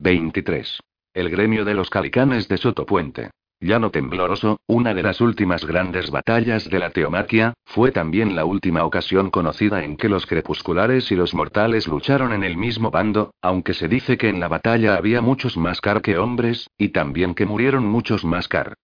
23. El gremio de los calicanes de Sotopuente. Llano tembloroso, una de las últimas grandes batallas de la teomaquia, fue también la última ocasión conocida en que los crepusculares y los mortales lucharon en el mismo bando, aunque se dice que en la batalla había muchos más car que hombres, y también que murieron muchos más car.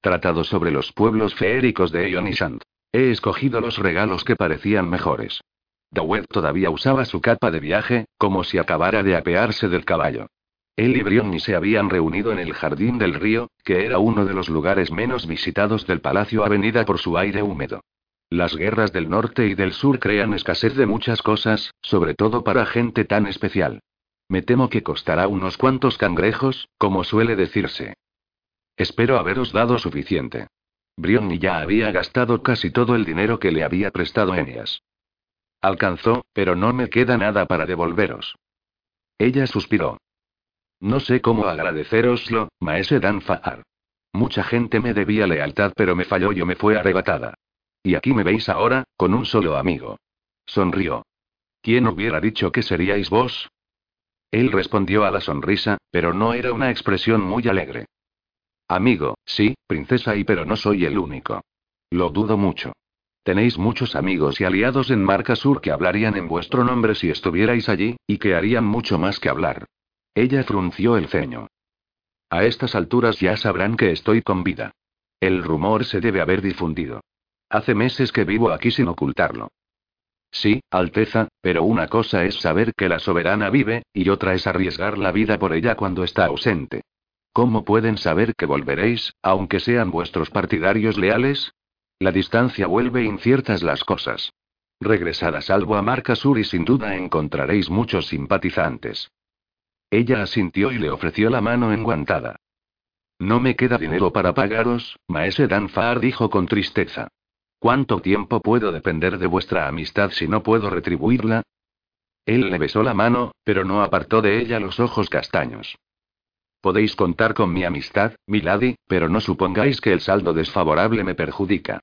Tratado sobre los pueblos feéricos de Shant. He escogido los regalos que parecían mejores. Dawet todavía usaba su capa de viaje, como si acabara de apearse del caballo. Él y Brionni se habían reunido en el jardín del río, que era uno de los lugares menos visitados del palacio avenida por su aire húmedo. Las guerras del norte y del sur crean escasez de muchas cosas, sobre todo para gente tan especial. Me temo que costará unos cuantos cangrejos, como suele decirse. Espero haberos dado suficiente. Brionni ya había gastado casi todo el dinero que le había prestado Enias. Alcanzó, pero no me queda nada para devolveros. Ella suspiró. No sé cómo agradeceroslo, maese Danfar. Mucha gente me debía lealtad, pero me falló y me fue arrebatada. Y aquí me veis ahora, con un solo amigo. Sonrió. ¿Quién hubiera dicho que seríais vos? Él respondió a la sonrisa, pero no era una expresión muy alegre. Amigo, sí, princesa, y pero no soy el único. Lo dudo mucho. Tenéis muchos amigos y aliados en Marca Sur que hablarían en vuestro nombre si estuvierais allí, y que harían mucho más que hablar. Ella frunció el ceño. A estas alturas ya sabrán que estoy con vida. El rumor se debe haber difundido. Hace meses que vivo aquí sin ocultarlo. Sí, Alteza, pero una cosa es saber que la soberana vive, y otra es arriesgar la vida por ella cuando está ausente. ¿Cómo pueden saber que volveréis, aunque sean vuestros partidarios leales? La distancia vuelve inciertas las cosas. Regresad a salvo a Marca Sur y sin duda encontraréis muchos simpatizantes. Ella asintió y le ofreció la mano enguantada. No me queda dinero para pagaros, maese Danfar dijo con tristeza. ¿Cuánto tiempo puedo depender de vuestra amistad si no puedo retribuirla? Él le besó la mano, pero no apartó de ella los ojos castaños. Podéis contar con mi amistad, milady, pero no supongáis que el saldo desfavorable me perjudica.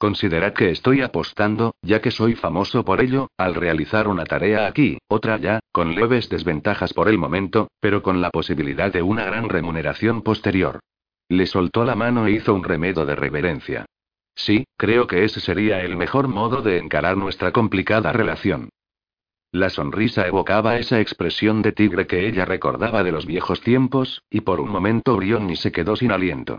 Considerad que estoy apostando, ya que soy famoso por ello, al realizar una tarea aquí, otra allá, con leves desventajas por el momento, pero con la posibilidad de una gran remuneración posterior. Le soltó la mano e hizo un remedo de reverencia. Sí, creo que ese sería el mejor modo de encarar nuestra complicada relación. La sonrisa evocaba esa expresión de tigre que ella recordaba de los viejos tiempos, y por un momento Brionni se quedó sin aliento.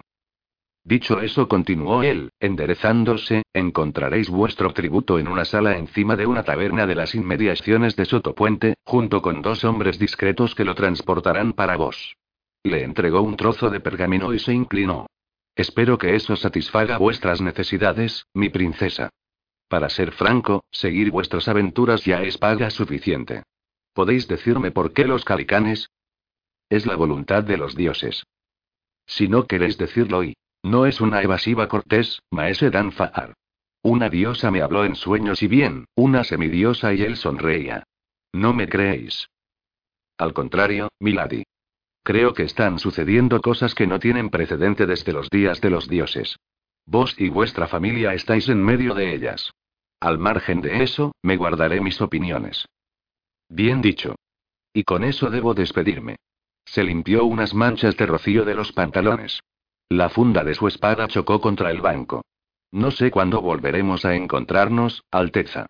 Dicho eso, continuó él, enderezándose, encontraréis vuestro tributo en una sala encima de una taberna de las inmediaciones de Sotopuente, junto con dos hombres discretos que lo transportarán para vos. Le entregó un trozo de pergamino y se inclinó. Espero que eso satisfaga vuestras necesidades, mi princesa. Para ser franco, seguir vuestras aventuras ya es paga suficiente. ¿Podéis decirme por qué los calicanes? Es la voluntad de los dioses. Si no queréis decirlo y no es una evasiva cortés, maese Danfar. Una diosa me habló en sueños y bien, una semidiosa y él sonreía. ¿No me creéis? Al contrario, Milady. Creo que están sucediendo cosas que no tienen precedente desde los días de los dioses. Vos y vuestra familia estáis en medio de ellas. Al margen de eso, me guardaré mis opiniones. Bien dicho. Y con eso debo despedirme. Se limpió unas manchas de rocío de los pantalones. La funda de su espada chocó contra el banco. No sé cuándo volveremos a encontrarnos, Alteza.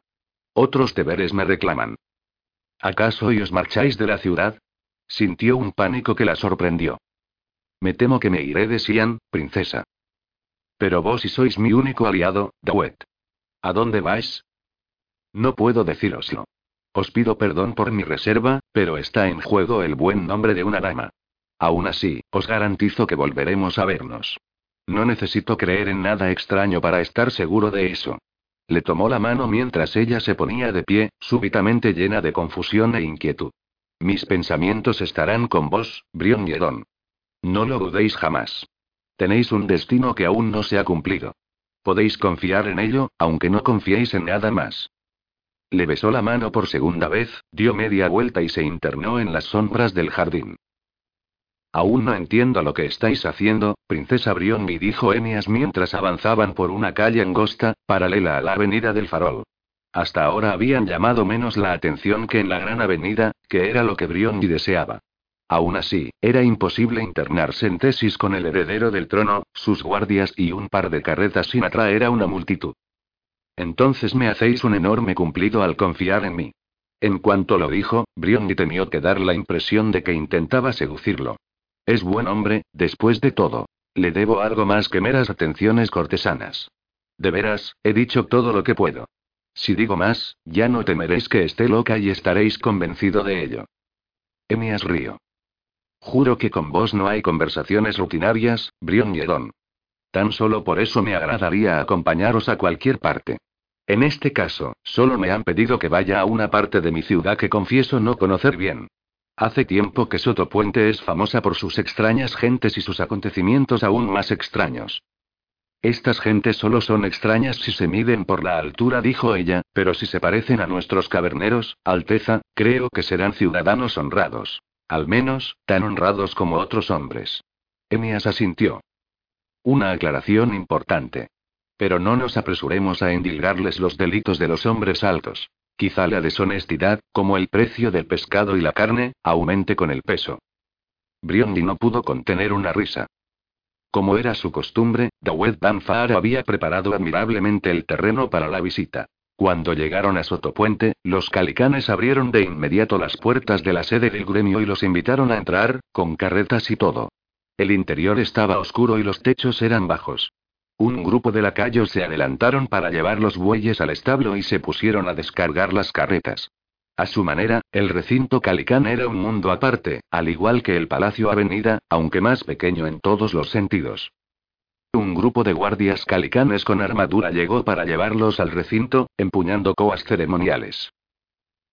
Otros deberes me reclaman. ¿Acaso os marcháis de la ciudad? Sintió un pánico que la sorprendió. Me temo que me iré de Sian, princesa. Pero vos y sois mi único aliado, Dawet. ¿A dónde vais? No puedo decíroslo. Os pido perdón por mi reserva, pero está en juego el buen nombre de una dama. Aún así, os garantizo que volveremos a vernos. No necesito creer en nada extraño para estar seguro de eso. Le tomó la mano mientras ella se ponía de pie, súbitamente llena de confusión e inquietud. Mis pensamientos estarán con vos, Brion Yeron. No lo dudéis jamás. Tenéis un destino que aún no se ha cumplido. Podéis confiar en ello, aunque no confiéis en nada más. Le besó la mano por segunda vez, dio media vuelta y se internó en las sombras del jardín. Aún no entiendo lo que estáis haciendo, princesa Brionni, dijo Enias mientras avanzaban por una calle angosta, paralela a la avenida del farol. Hasta ahora habían llamado menos la atención que en la gran avenida, que era lo que Brionni deseaba. Aún así, era imposible internarse en tesis con el heredero del trono, sus guardias y un par de carretas sin atraer a una multitud. Entonces me hacéis un enorme cumplido al confiar en mí. En cuanto lo dijo, Brionni temió que dar la impresión de que intentaba seducirlo. Es buen hombre, después de todo. Le debo algo más que meras atenciones cortesanas. De veras, he dicho todo lo que puedo. Si digo más, ya no temeréis que esté loca y estaréis convencido de ello. Emias río. Juro que con vos no hay conversaciones rutinarias, Brion y Edon. Tan solo por eso me agradaría acompañaros a cualquier parte. En este caso, solo me han pedido que vaya a una parte de mi ciudad que confieso no conocer bien. Hace tiempo que Sotopuente es famosa por sus extrañas gentes y sus acontecimientos aún más extraños. Estas gentes solo son extrañas si se miden por la altura, dijo ella, pero si se parecen a nuestros caverneros, Alteza, creo que serán ciudadanos honrados. Al menos, tan honrados como otros hombres. Emias asintió. Una aclaración importante. Pero no nos apresuremos a endilgarles los delitos de los hombres altos. Quizá la deshonestidad, como el precio del pescado y la carne, aumente con el peso. Briondi no pudo contener una risa. Como era su costumbre, Dawed Danfar había preparado admirablemente el terreno para la visita. Cuando llegaron a Sotopuente, los calicanes abrieron de inmediato las puertas de la sede del gremio y los invitaron a entrar, con carretas y todo. El interior estaba oscuro y los techos eran bajos. Un grupo de lacayos se adelantaron para llevar los bueyes al establo y se pusieron a descargar las carretas. A su manera, el recinto Calicán era un mundo aparte, al igual que el Palacio Avenida, aunque más pequeño en todos los sentidos. Un grupo de guardias calicanes con armadura llegó para llevarlos al recinto, empuñando coas ceremoniales.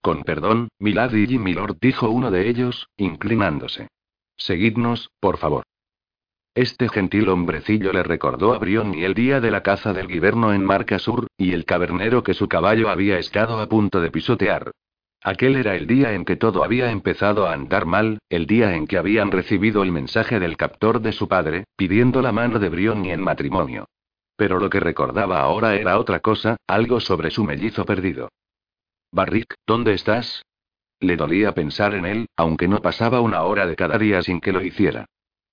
Con perdón, milady y milord, dijo uno de ellos, inclinándose. Seguidnos, por favor. Este gentil hombrecillo le recordó a Brión y el día de la caza del Giverno en Marca Sur, y el cavernero que su caballo había estado a punto de pisotear. Aquel era el día en que todo había empezado a andar mal, el día en que habían recibido el mensaje del captor de su padre, pidiendo la mano de Brioni en matrimonio. Pero lo que recordaba ahora era otra cosa, algo sobre su mellizo perdido. Barrick, ¿dónde estás? Le dolía pensar en él, aunque no pasaba una hora de cada día sin que lo hiciera.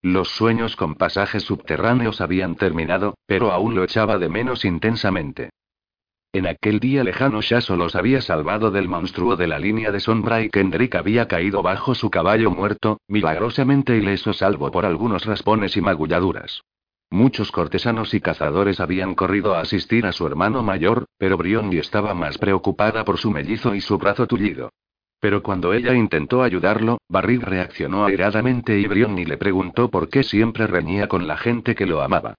Los sueños con pasajes subterráneos habían terminado, pero aún lo echaba de menos intensamente. En aquel día lejano Shaso los había salvado del monstruo de la línea de sombra y Kendrick había caído bajo su caballo muerto, milagrosamente ileso salvo por algunos raspones y magulladuras. Muchos cortesanos y cazadores habían corrido a asistir a su hermano mayor, pero Briondi estaba más preocupada por su mellizo y su brazo tullido. Pero cuando ella intentó ayudarlo, Barrig reaccionó airadamente y Brionni le preguntó por qué siempre reñía con la gente que lo amaba.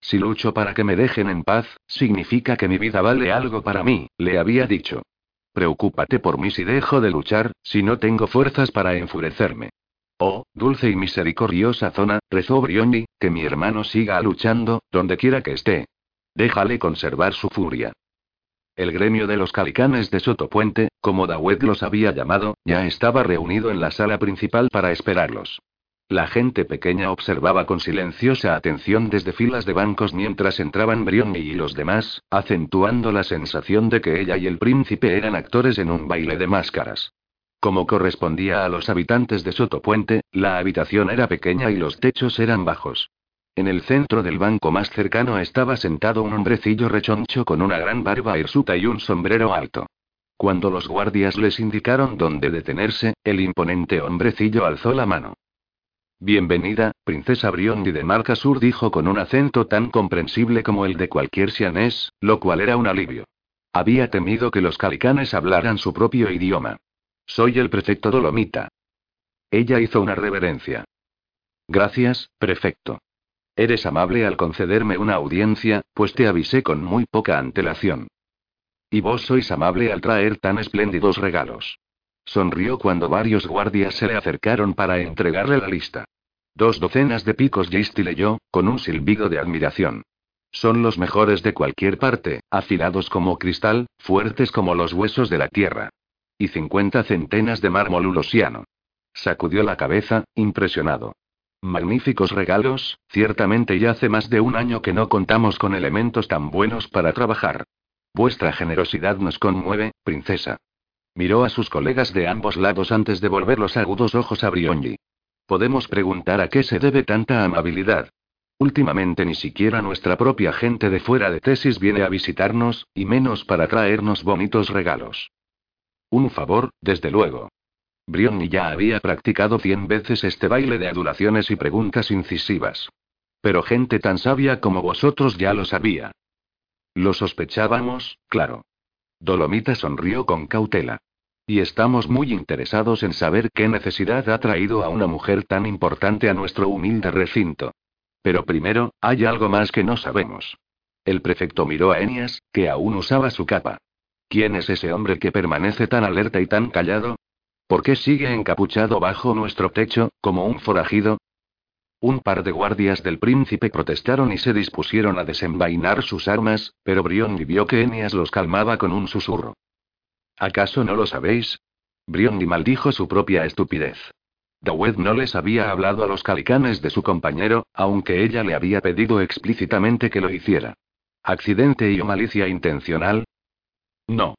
Si lucho para que me dejen en paz, significa que mi vida vale algo para mí, le había dicho. Preocúpate por mí si dejo de luchar, si no tengo fuerzas para enfurecerme. Oh, dulce y misericordiosa zona, rezó Brioni, que mi hermano siga luchando, donde quiera que esté. Déjale conservar su furia. El gremio de los calicanes de Sotopuente, como Dawed los había llamado, ya estaba reunido en la sala principal para esperarlos. La gente pequeña observaba con silenciosa atención desde filas de bancos mientras entraban Brionni y los demás, acentuando la sensación de que ella y el príncipe eran actores en un baile de máscaras. Como correspondía a los habitantes de Sotopuente, la habitación era pequeña y los techos eran bajos. En el centro del banco más cercano estaba sentado un hombrecillo rechoncho con una gran barba hirsuta y un sombrero alto. Cuando los guardias les indicaron dónde detenerse, el imponente hombrecillo alzó la mano. Bienvenida, princesa Briondi de Marca Sur, dijo con un acento tan comprensible como el de cualquier sianés, lo cual era un alivio. Había temido que los calicanes hablaran su propio idioma. Soy el prefecto Dolomita. Ella hizo una reverencia. Gracias, prefecto. Eres amable al concederme una audiencia, pues te avisé con muy poca antelación. Y vos sois amable al traer tan espléndidos regalos. Sonrió cuando varios guardias se le acercaron para entregarle la lista. Dos docenas de picos Gisti leyó, con un silbido de admiración. Son los mejores de cualquier parte, afilados como cristal, fuertes como los huesos de la tierra. Y cincuenta centenas de mármol ulosiano. Sacudió la cabeza, impresionado. Magníficos regalos, ciertamente ya hace más de un año que no contamos con elementos tan buenos para trabajar. Vuestra generosidad nos conmueve, princesa. Miró a sus colegas de ambos lados antes de volver los agudos ojos a Brionji. Podemos preguntar a qué se debe tanta amabilidad. Últimamente ni siquiera nuestra propia gente de fuera de tesis viene a visitarnos, y menos para traernos bonitos regalos. Un favor, desde luego. Brionni ya había practicado cien veces este baile de adulaciones y preguntas incisivas. Pero gente tan sabia como vosotros ya lo sabía. Lo sospechábamos, claro. Dolomita sonrió con cautela. Y estamos muy interesados en saber qué necesidad ha traído a una mujer tan importante a nuestro humilde recinto. Pero primero, hay algo más que no sabemos. El prefecto miró a Enias, que aún usaba su capa. ¿Quién es ese hombre que permanece tan alerta y tan callado? ¿Por qué sigue encapuchado bajo nuestro techo, como un forajido? Un par de guardias del príncipe protestaron y se dispusieron a desenvainar sus armas, pero Briondi vio que Enias los calmaba con un susurro. ¿Acaso no lo sabéis? Briondi maldijo su propia estupidez. Dawed no les había hablado a los calicanes de su compañero, aunque ella le había pedido explícitamente que lo hiciera. ¿Accidente y o malicia intencional? No.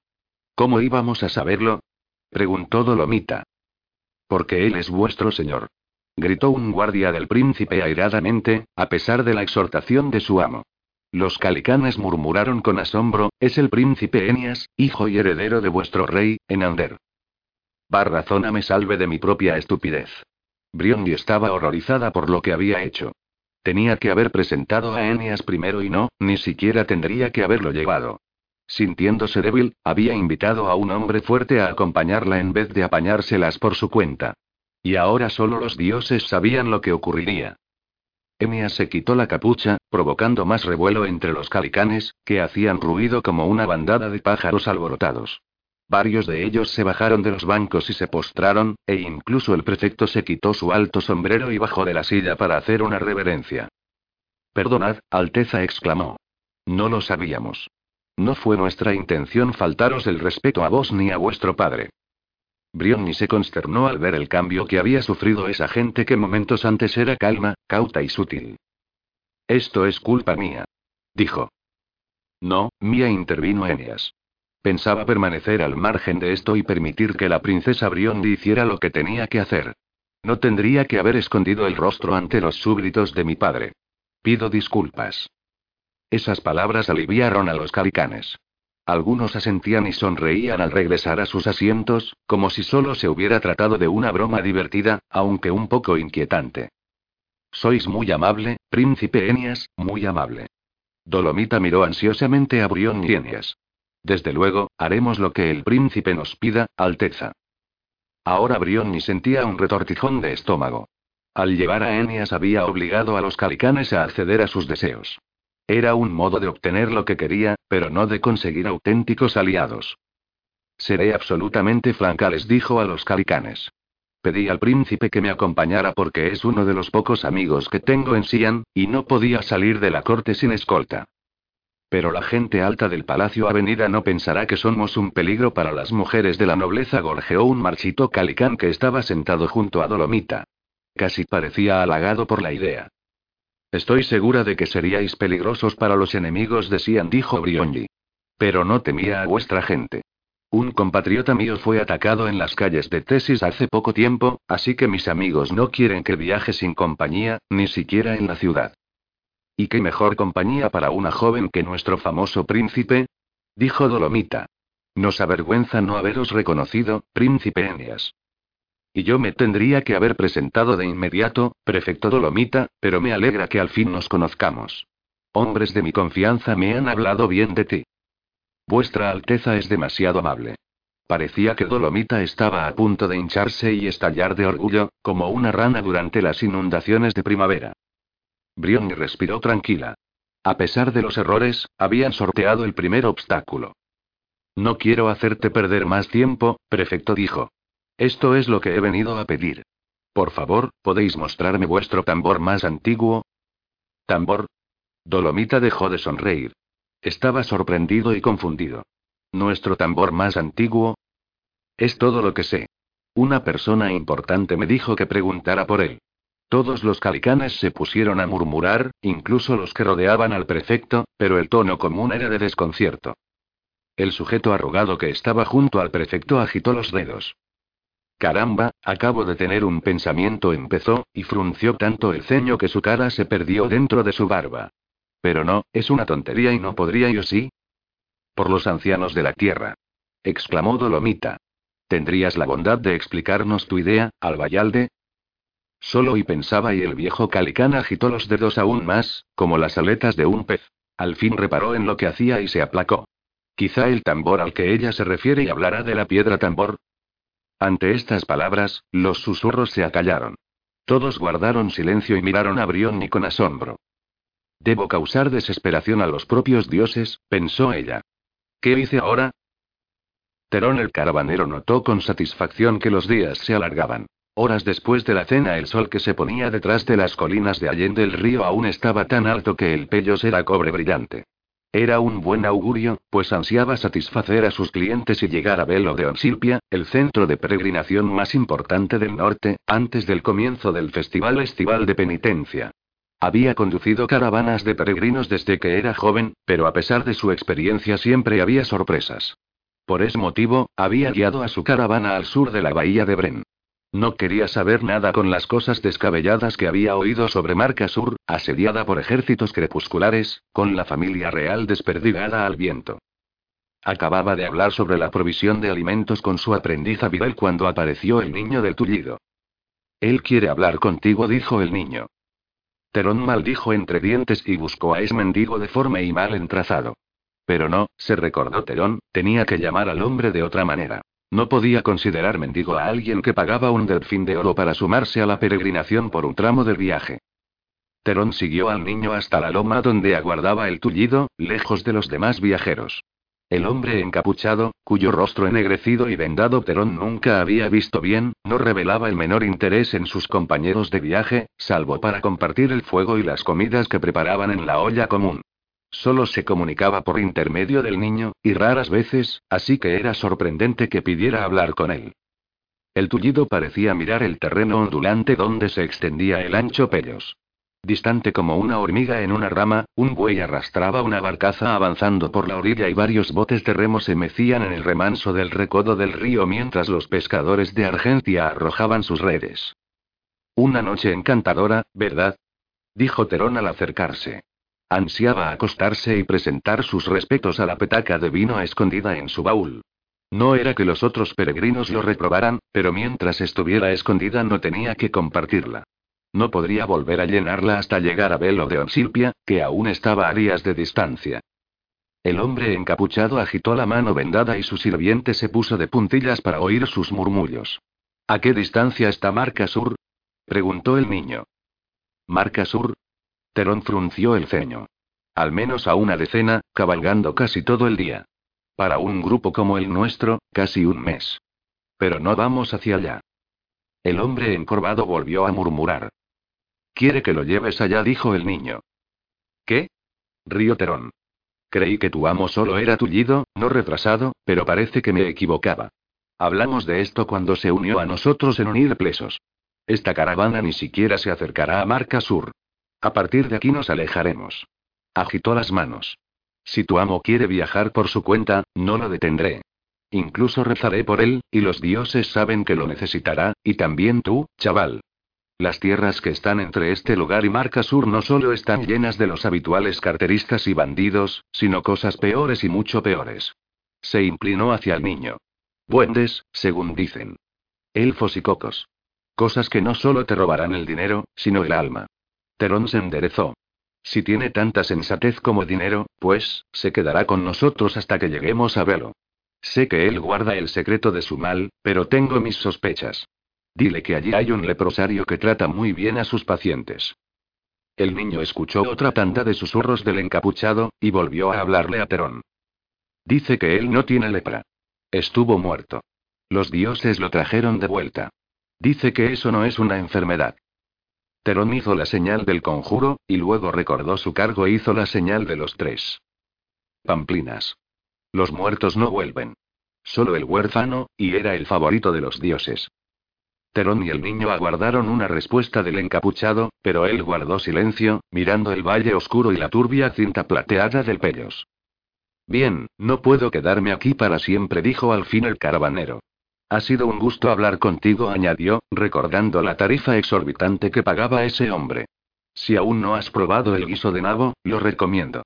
¿Cómo íbamos a saberlo? Preguntó Dolomita. Porque él es vuestro señor gritó un guardia del príncipe airadamente, a pesar de la exhortación de su amo. Los calicanes murmuraron con asombro, es el príncipe Enias, hijo y heredero de vuestro rey, Enander. Barrazona me salve de mi propia estupidez. Briondi estaba horrorizada por lo que había hecho. Tenía que haber presentado a Enias primero y no, ni siquiera tendría que haberlo llevado. Sintiéndose débil, había invitado a un hombre fuerte a acompañarla en vez de apañárselas por su cuenta. Y ahora solo los dioses sabían lo que ocurriría. Emias se quitó la capucha, provocando más revuelo entre los calicanes, que hacían ruido como una bandada de pájaros alborotados. Varios de ellos se bajaron de los bancos y se postraron, e incluso el prefecto se quitó su alto sombrero y bajó de la silla para hacer una reverencia. Perdonad, Alteza exclamó. No lo sabíamos. No fue nuestra intención faltaros el respeto a vos ni a vuestro padre. Brionni se consternó al ver el cambio que había sufrido esa gente que momentos antes era calma, cauta y sutil. Esto es culpa mía. Dijo. No, mía intervino Eneas. Pensaba permanecer al margen de esto y permitir que la princesa Briondi hiciera lo que tenía que hacer. No tendría que haber escondido el rostro ante los súbditos de mi padre. Pido disculpas. Esas palabras aliviaron a los calicanes. Algunos asentían y sonreían al regresar a sus asientos, como si solo se hubiera tratado de una broma divertida, aunque un poco inquietante. Sois muy amable, príncipe Enias, muy amable. Dolomita miró ansiosamente a Brión y Enias. Desde luego, haremos lo que el príncipe nos pida, Alteza. Ahora Brionni sentía un retortijón de estómago. Al llevar a Enias había obligado a los calicanes a acceder a sus deseos. Era un modo de obtener lo que quería, pero no de conseguir auténticos aliados. Seré absolutamente franca, les dijo a los calicanes. Pedí al príncipe que me acompañara porque es uno de los pocos amigos que tengo en Sian, y no podía salir de la corte sin escolta. Pero la gente alta del Palacio Avenida no pensará que somos un peligro para las mujeres de la nobleza, gorjeó un marchito calicán que estaba sentado junto a Dolomita. Casi parecía halagado por la idea. Estoy segura de que seríais peligrosos para los enemigos de Sian, dijo Brionji. Pero no temía a vuestra gente. Un compatriota mío fue atacado en las calles de Tesis hace poco tiempo, así que mis amigos no quieren que viaje sin compañía, ni siquiera en la ciudad. ¿Y qué mejor compañía para una joven que nuestro famoso príncipe? dijo Dolomita. Nos avergüenza no haberos reconocido, príncipe Enias. Y yo me tendría que haber presentado de inmediato, prefecto Dolomita, pero me alegra que al fin nos conozcamos. Hombres de mi confianza me han hablado bien de ti. Vuestra Alteza es demasiado amable. Parecía que Dolomita estaba a punto de hincharse y estallar de orgullo, como una rana durante las inundaciones de primavera. Brionni respiró tranquila. A pesar de los errores, habían sorteado el primer obstáculo. No quiero hacerte perder más tiempo, prefecto dijo. Esto es lo que he venido a pedir. Por favor, ¿podéis mostrarme vuestro tambor más antiguo? ¿Tambor? Dolomita dejó de sonreír. Estaba sorprendido y confundido. ¿Nuestro tambor más antiguo? Es todo lo que sé. Una persona importante me dijo que preguntara por él. Todos los calicanes se pusieron a murmurar, incluso los que rodeaban al prefecto, pero el tono común era de desconcierto. El sujeto arrugado que estaba junto al prefecto agitó los dedos. Caramba, acabo de tener un pensamiento, empezó, y frunció tanto el ceño que su cara se perdió dentro de su barba. Pero no, es una tontería y no podría yo sí. Por los ancianos de la tierra. exclamó Dolomita. ¿Tendrías la bondad de explicarnos tu idea, Albayalde? Solo y pensaba y el viejo Calicán agitó los dedos aún más, como las aletas de un pez. Al fin reparó en lo que hacía y se aplacó. Quizá el tambor al que ella se refiere y hablará de la piedra tambor. Ante estas palabras, los susurros se acallaron. Todos guardaron silencio y miraron a Brionni con asombro. Debo causar desesperación a los propios dioses, pensó ella. ¿Qué hice ahora? Terón el caravanero notó con satisfacción que los días se alargaban. Horas después de la cena el sol que se ponía detrás de las colinas de Allende el río aún estaba tan alto que el pellos era cobre brillante. Era un buen augurio, pues ansiaba satisfacer a sus clientes y llegar a Velo de Onsilpia, el centro de peregrinación más importante del norte, antes del comienzo del Festival Estival de Penitencia. Había conducido caravanas de peregrinos desde que era joven, pero a pesar de su experiencia siempre había sorpresas. Por ese motivo, había guiado a su caravana al sur de la bahía de Bren. No quería saber nada con las cosas descabelladas que había oído sobre Marca Sur, asediada por ejércitos crepusculares, con la familia real desperdigada al viento. Acababa de hablar sobre la provisión de alimentos con su aprendiz Abibel cuando apareció el niño del tullido. Él quiere hablar contigo, dijo el niño. Terón maldijo entre dientes y buscó a ese mendigo deforme y mal entrazado. Pero no, se recordó Terón, tenía que llamar al hombre de otra manera. No podía considerar mendigo a alguien que pagaba un delfín de oro para sumarse a la peregrinación por un tramo del viaje. Terón siguió al niño hasta la loma donde aguardaba el tullido, lejos de los demás viajeros. El hombre encapuchado, cuyo rostro ennegrecido y vendado Terón nunca había visto bien, no revelaba el menor interés en sus compañeros de viaje, salvo para compartir el fuego y las comidas que preparaban en la olla común. Solo se comunicaba por intermedio del niño, y raras veces, así que era sorprendente que pidiera hablar con él. El tullido parecía mirar el terreno ondulante donde se extendía el ancho Pellos. Distante como una hormiga en una rama, un buey arrastraba una barcaza avanzando por la orilla y varios botes de remo se mecían en el remanso del recodo del río mientras los pescadores de Argentia arrojaban sus redes. Una noche encantadora, ¿verdad? dijo Terón al acercarse. Ansiaba acostarse y presentar sus respetos a la petaca de vino escondida en su baúl. No era que los otros peregrinos lo reprobaran, pero mientras estuviera escondida no tenía que compartirla. No podría volver a llenarla hasta llegar a Velo de Onsilpia, que aún estaba a días de distancia. El hombre encapuchado agitó la mano vendada y su sirviente se puso de puntillas para oír sus murmullos. ¿A qué distancia está Marca Sur? preguntó el niño. Marca Sur, Terón frunció el ceño. Al menos a una decena, cabalgando casi todo el día. Para un grupo como el nuestro, casi un mes. Pero no vamos hacia allá. El hombre encorvado volvió a murmurar. Quiere que lo lleves allá, dijo el niño. ¿Qué? Río Terón. Creí que tu amo solo era tullido, no retrasado, pero parece que me equivocaba. Hablamos de esto cuando se unió a nosotros en unir plesos. Esta caravana ni siquiera se acercará a Marca Sur. A partir de aquí nos alejaremos. Agitó las manos. Si tu amo quiere viajar por su cuenta, no lo detendré. Incluso rezaré por él, y los dioses saben que lo necesitará, y también tú, chaval. Las tierras que están entre este lugar y Marca Sur no solo están llenas de los habituales carteristas y bandidos, sino cosas peores y mucho peores. Se inclinó hacia el niño. Buendes, según dicen. Elfos y cocos. Cosas que no solo te robarán el dinero, sino el alma. Terón se enderezó. Si tiene tanta sensatez como dinero, pues, se quedará con nosotros hasta que lleguemos a verlo. Sé que él guarda el secreto de su mal, pero tengo mis sospechas. Dile que allí hay un leprosario que trata muy bien a sus pacientes. El niño escuchó otra tanda de susurros del encapuchado, y volvió a hablarle a Terón. Dice que él no tiene lepra. Estuvo muerto. Los dioses lo trajeron de vuelta. Dice que eso no es una enfermedad. Terón hizo la señal del conjuro, y luego recordó su cargo e hizo la señal de los tres. Pamplinas. Los muertos no vuelven. Solo el huérfano, y era el favorito de los dioses. Terón y el niño aguardaron una respuesta del encapuchado, pero él guardó silencio, mirando el valle oscuro y la turbia cinta plateada del Pellos. Bien, no puedo quedarme aquí para siempre, dijo al fin el caravanero. Ha sido un gusto hablar contigo, añadió, recordando la tarifa exorbitante que pagaba ese hombre. Si aún no has probado el guiso de nabo, lo recomiendo.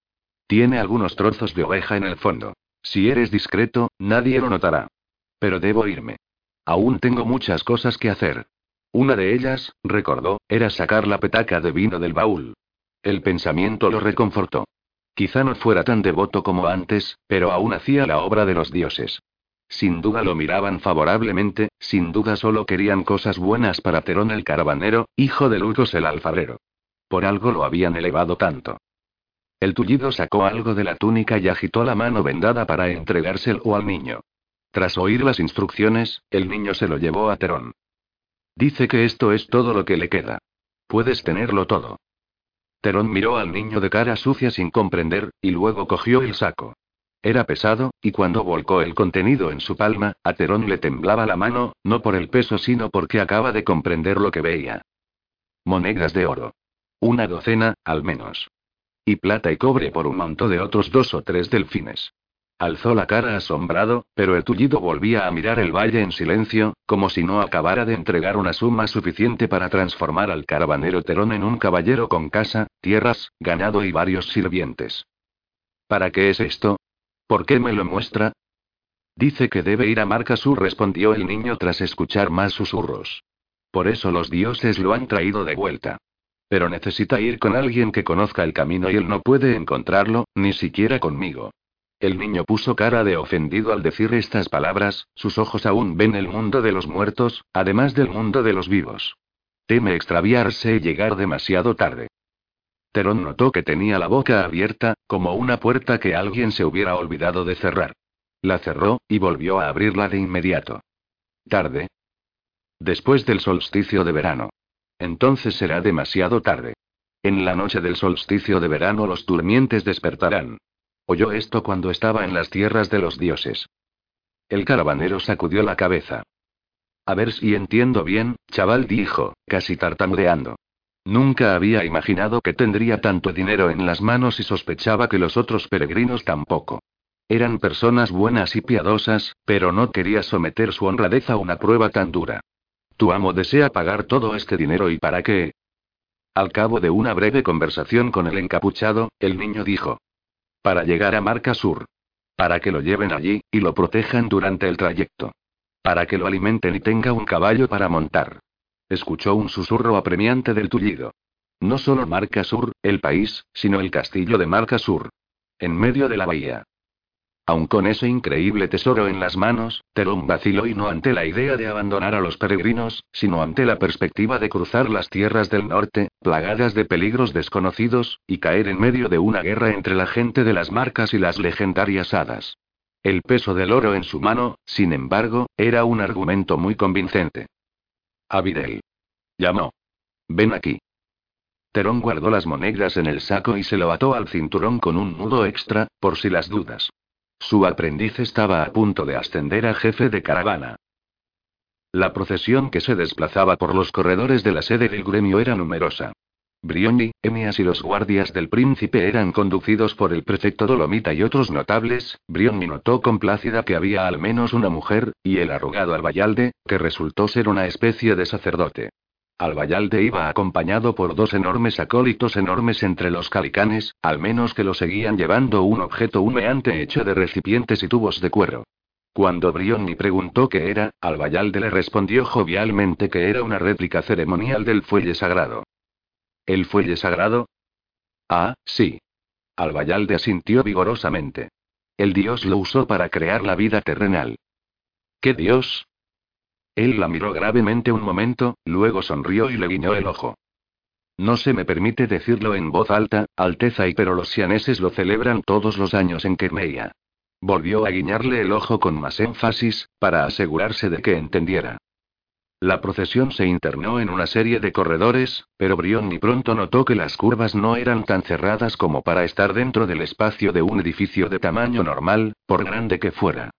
Tiene algunos trozos de oveja en el fondo. Si eres discreto, nadie lo notará. Pero debo irme. Aún tengo muchas cosas que hacer. Una de ellas, recordó, era sacar la petaca de vino del baúl. El pensamiento lo reconfortó. Quizá no fuera tan devoto como antes, pero aún hacía la obra de los dioses. Sin duda lo miraban favorablemente, sin duda solo querían cosas buenas para Terón el caravanero, hijo de Lucos el alfarero. Por algo lo habían elevado tanto. El tullido sacó algo de la túnica y agitó la mano vendada para entregárselo al niño. Tras oír las instrucciones, el niño se lo llevó a Terón. Dice que esto es todo lo que le queda. Puedes tenerlo todo. Terón miró al niño de cara sucia sin comprender, y luego cogió el saco. Era pesado, y cuando volcó el contenido en su palma, a Terón le temblaba la mano, no por el peso sino porque acaba de comprender lo que veía. Monedas de oro. Una docena, al menos. Y plata y cobre por un manto de otros dos o tres delfines. Alzó la cara asombrado, pero el tullido volvía a mirar el valle en silencio, como si no acabara de entregar una suma suficiente para transformar al caravanero Terón en un caballero con casa, tierras, ganado y varios sirvientes. ¿Para qué es esto? ¿Por qué me lo muestra? Dice que debe ir a Marca Sur, respondió el niño tras escuchar más susurros. Por eso los dioses lo han traído de vuelta. Pero necesita ir con alguien que conozca el camino y él no puede encontrarlo, ni siquiera conmigo. El niño puso cara de ofendido al decir estas palabras, sus ojos aún ven el mundo de los muertos, además del mundo de los vivos. Teme extraviarse y llegar demasiado tarde. Terón notó que tenía la boca abierta, como una puerta que alguien se hubiera olvidado de cerrar. La cerró, y volvió a abrirla de inmediato. Tarde. Después del solsticio de verano. Entonces será demasiado tarde. En la noche del solsticio de verano los durmientes despertarán. Oyó esto cuando estaba en las tierras de los dioses. El caravanero sacudió la cabeza. A ver si entiendo bien, chaval dijo, casi tartamudeando. Nunca había imaginado que tendría tanto dinero en las manos y sospechaba que los otros peregrinos tampoco. Eran personas buenas y piadosas, pero no quería someter su honradez a una prueba tan dura. Tu amo desea pagar todo este dinero y para qué? Al cabo de una breve conversación con el encapuchado, el niño dijo, para llegar a Marca Sur. Para que lo lleven allí, y lo protejan durante el trayecto. Para que lo alimenten y tenga un caballo para montar. Escuchó un susurro apremiante del tullido. No solo Marca Sur, el país, sino el castillo de Marca Sur. En medio de la bahía. Aun con ese increíble tesoro en las manos, Terón vaciló y no ante la idea de abandonar a los peregrinos, sino ante la perspectiva de cruzar las tierras del norte, plagadas de peligros desconocidos, y caer en medio de una guerra entre la gente de las marcas y las legendarias hadas. El peso del oro en su mano, sin embargo, era un argumento muy convincente. Abidel. Llamó. Ven aquí. Terón guardó las monedas en el saco y se lo ató al cinturón con un nudo extra, por si las dudas. Su aprendiz estaba a punto de ascender a jefe de caravana. La procesión que se desplazaba por los corredores de la sede del gremio era numerosa. Brioni, Emias y los guardias del príncipe eran conducidos por el prefecto Dolomita y otros notables. Brioni notó complacida que había al menos una mujer, y el arrugado albayalde, que resultó ser una especie de sacerdote. Albayalde iba acompañado por dos enormes acólitos enormes entre los calicanes, al menos que lo seguían llevando un objeto humeante hecho de recipientes y tubos de cuero. Cuando Brionni preguntó qué era, Albayalde le respondió jovialmente que era una réplica ceremonial del fuelle sagrado. ¿El fuelle sagrado? Ah, sí. Albayalde asintió vigorosamente. El dios lo usó para crear la vida terrenal. ¿Qué dios? Él la miró gravemente un momento, luego sonrió y le guiñó el ojo. No se me permite decirlo en voz alta, Alteza, y pero los sianeses lo celebran todos los años en Kermeia. Volvió a guiñarle el ojo con más énfasis, para asegurarse de que entendiera. La procesión se internó en una serie de corredores, pero Brionni pronto notó que las curvas no eran tan cerradas como para estar dentro del espacio de un edificio de tamaño normal, por grande que fuera.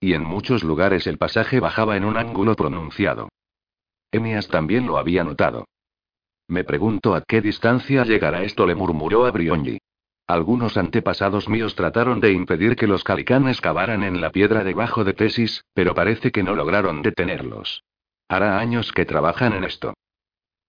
Y en muchos lugares el pasaje bajaba en un ángulo pronunciado. Emias también lo había notado. Me pregunto a qué distancia llegará esto, le murmuró a Briogni. Algunos antepasados míos trataron de impedir que los calicanes cavaran en la piedra debajo de Tesis, pero parece que no lograron detenerlos. Hará años que trabajan en esto.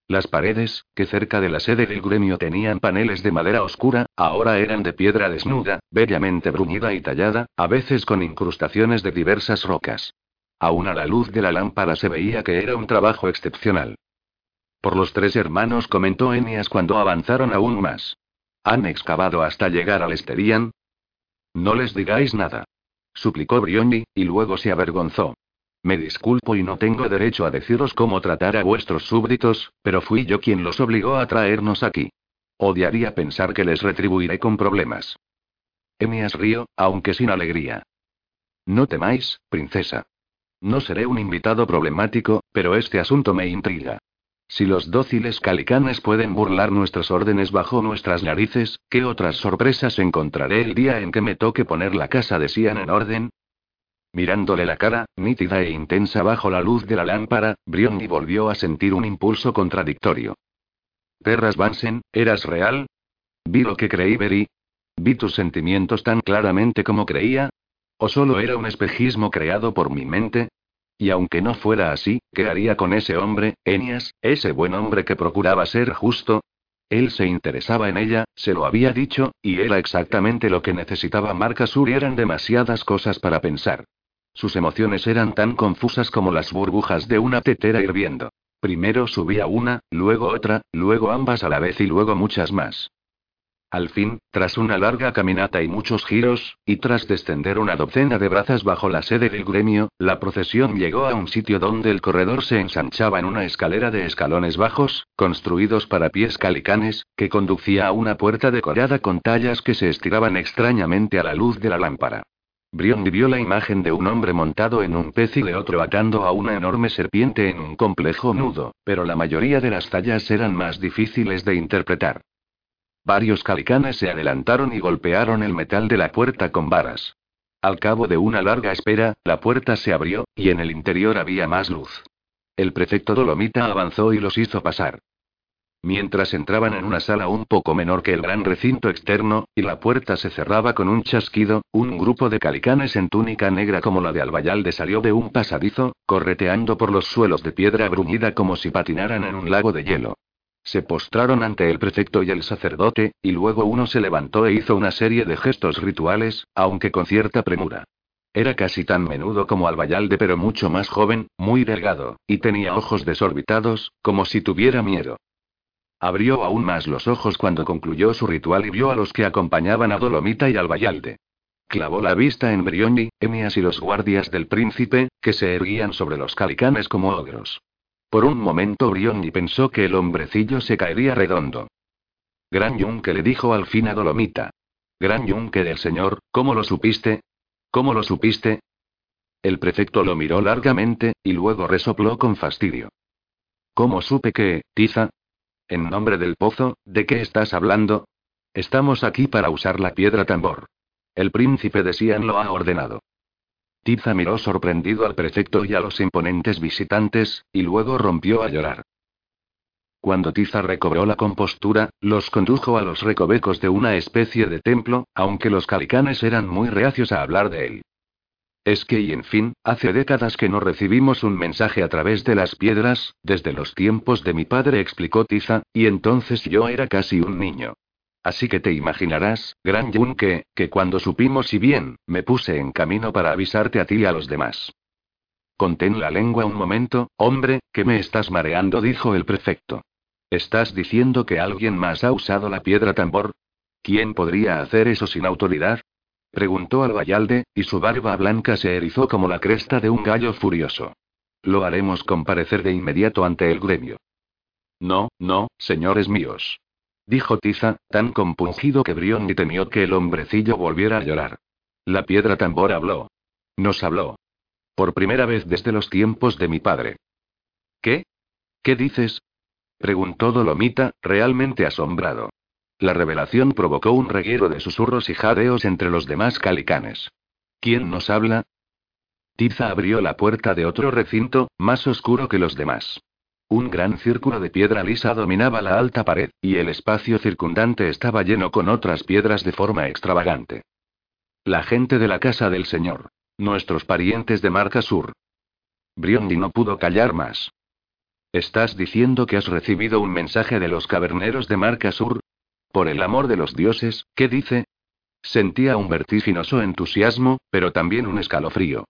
Las paredes, que cerca de la sede del gremio tenían paneles de madera oscura, ahora eran de piedra desnuda, bellamente bruñida y tallada, a veces con incrustaciones de diversas rocas. Aún a la luz de la lámpara se veía que era un trabajo excepcional. Por los tres hermanos comentó Enias cuando avanzaron aún más. ¿Han excavado hasta llegar al Esterian? No les digáis nada. Suplicó Brioni, y luego se avergonzó. Me disculpo y no tengo derecho a deciros cómo tratar a vuestros súbditos, pero fui yo quien los obligó a traernos aquí. Odiaría pensar que les retribuiré con problemas. Emias río, aunque sin alegría. No temáis, princesa. No seré un invitado problemático, pero este asunto me intriga. Si los dóciles calicanes pueden burlar nuestras órdenes bajo nuestras narices, ¿qué otras sorpresas encontraré el día en que me toque poner la casa de Sian en orden? Mirándole la cara, nítida e intensa bajo la luz de la lámpara, Brionni volvió a sentir un impulso contradictorio. Terras Vansen, ¿eras real? Vi lo que creí ver y... ¿Vi tus sentimientos tan claramente como creía? ¿O solo era un espejismo creado por mi mente? Y aunque no fuera así, ¿qué haría con ese hombre, Enias, ese buen hombre que procuraba ser justo? Él se interesaba en ella, se lo había dicho, y era exactamente lo que necesitaba Marca Sur y eran demasiadas cosas para pensar. Sus emociones eran tan confusas como las burbujas de una tetera hirviendo. Primero subía una, luego otra, luego ambas a la vez y luego muchas más. Al fin, tras una larga caminata y muchos giros, y tras descender una docena de brazas bajo la sede del gremio, la procesión llegó a un sitio donde el corredor se ensanchaba en una escalera de escalones bajos, construidos para pies calicanes, que conducía a una puerta decorada con tallas que se estiraban extrañamente a la luz de la lámpara. Brion vio la imagen de un hombre montado en un pez y de otro atando a una enorme serpiente en un complejo nudo, pero la mayoría de las tallas eran más difíciles de interpretar. Varios calicanes se adelantaron y golpearon el metal de la puerta con varas. Al cabo de una larga espera, la puerta se abrió, y en el interior había más luz. El prefecto Dolomita avanzó y los hizo pasar. Mientras entraban en una sala un poco menor que el gran recinto externo, y la puerta se cerraba con un chasquido, un grupo de calicanes en túnica negra como la de Albayalde salió de un pasadizo, correteando por los suelos de piedra bruñida como si patinaran en un lago de hielo. Se postraron ante el prefecto y el sacerdote, y luego uno se levantó e hizo una serie de gestos rituales, aunque con cierta premura. Era casi tan menudo como Albayalde pero mucho más joven, muy delgado, y tenía ojos desorbitados, como si tuviera miedo. Abrió aún más los ojos cuando concluyó su ritual y vio a los que acompañaban a Dolomita y al Bayalde. Clavó la vista en Brioni, Emias y los guardias del príncipe, que se erguían sobre los calicanes como ogros. Por un momento Brioni pensó que el hombrecillo se caería redondo. Gran yunque le dijo al fin a Dolomita. Gran yunque del señor, ¿cómo lo supiste? ¿Cómo lo supiste? El prefecto lo miró largamente, y luego resopló con fastidio. ¿Cómo supe que, Tiza? En nombre del pozo, ¿de qué estás hablando? Estamos aquí para usar la piedra tambor. El príncipe de Sian lo ha ordenado. Tiza miró sorprendido al prefecto y a los imponentes visitantes, y luego rompió a llorar. Cuando Tiza recobró la compostura, los condujo a los recovecos de una especie de templo, aunque los calicanes eran muy reacios a hablar de él. Es que y en fin, hace décadas que no recibimos un mensaje a través de las piedras, desde los tiempos de mi padre explicó Tiza, y entonces yo era casi un niño. Así que te imaginarás, Gran Yun, que, que cuando supimos y bien, me puse en camino para avisarte a ti y a los demás. Contén la lengua un momento, hombre, que me estás mareando, dijo el prefecto. ¿Estás diciendo que alguien más ha usado la piedra tambor? ¿Quién podría hacer eso sin autoridad? Preguntó al Vallalde, y su barba blanca se erizó como la cresta de un gallo furioso. Lo haremos comparecer de inmediato ante el gremio. No, no, señores míos. Dijo Tiza, tan compungido que Brión temió que el hombrecillo volviera a llorar. La piedra tambor habló. Nos habló. Por primera vez desde los tiempos de mi padre. ¿Qué? ¿Qué dices? Preguntó Dolomita, realmente asombrado. La revelación provocó un reguero de susurros y jadeos entre los demás calicanes. ¿Quién nos habla? Tiza abrió la puerta de otro recinto, más oscuro que los demás. Un gran círculo de piedra lisa dominaba la alta pared, y el espacio circundante estaba lleno con otras piedras de forma extravagante. La gente de la casa del señor. Nuestros parientes de Marca Sur. Briondi no pudo callar más. ¿Estás diciendo que has recibido un mensaje de los caverneros de Marca Sur? Por el amor de los dioses, ¿qué dice? Sentía un vertiginoso entusiasmo, pero también un escalofrío.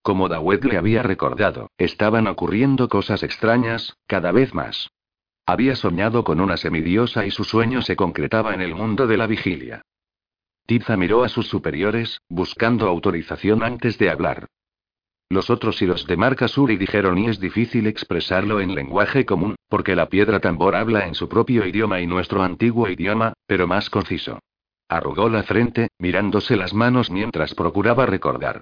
Como Dawet le había recordado, estaban ocurriendo cosas extrañas, cada vez más. Había soñado con una semidiosa y su sueño se concretaba en el mundo de la vigilia. Tiza miró a sus superiores, buscando autorización antes de hablar. Los otros y los de Marca Suri dijeron y es difícil expresarlo en lenguaje común, porque la piedra tambor habla en su propio idioma y nuestro antiguo idioma, pero más conciso. Arrugó la frente, mirándose las manos mientras procuraba recordar.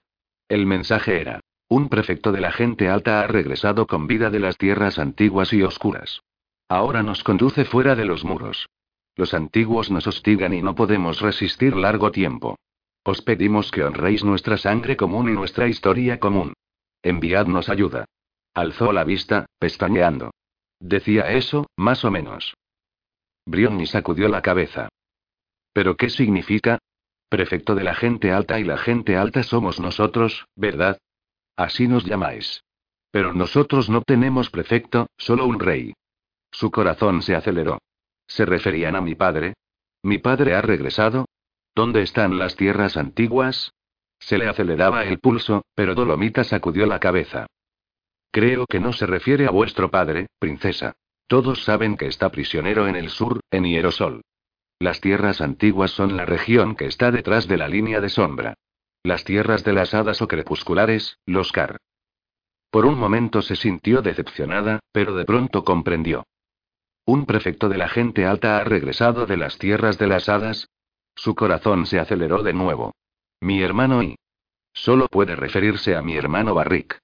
El mensaje era. Un prefecto de la gente alta ha regresado con vida de las tierras antiguas y oscuras. Ahora nos conduce fuera de los muros. Los antiguos nos hostigan y no podemos resistir largo tiempo. Os pedimos que honréis nuestra sangre común y nuestra historia común. Enviadnos ayuda. Alzó la vista, pestañeando. Decía eso, más o menos. Brionni sacudió la cabeza. ¿Pero qué significa? Prefecto de la gente alta y la gente alta somos nosotros, ¿verdad? Así nos llamáis. Pero nosotros no tenemos prefecto, solo un rey. Su corazón se aceleró. ¿Se referían a mi padre? ¿Mi padre ha regresado? ¿Dónde están las tierras antiguas? Se le aceleraba el pulso, pero Dolomita sacudió la cabeza. Creo que no se refiere a vuestro padre, princesa. Todos saben que está prisionero en el sur, en Hierosol. Las tierras antiguas son la región que está detrás de la línea de sombra. Las tierras de las hadas o crepusculares, los Car. Por un momento se sintió decepcionada, pero de pronto comprendió. ¿Un prefecto de la gente alta ha regresado de las tierras de las hadas? Su corazón se aceleró de nuevo. Mi hermano y. Solo puede referirse a mi hermano Barrick.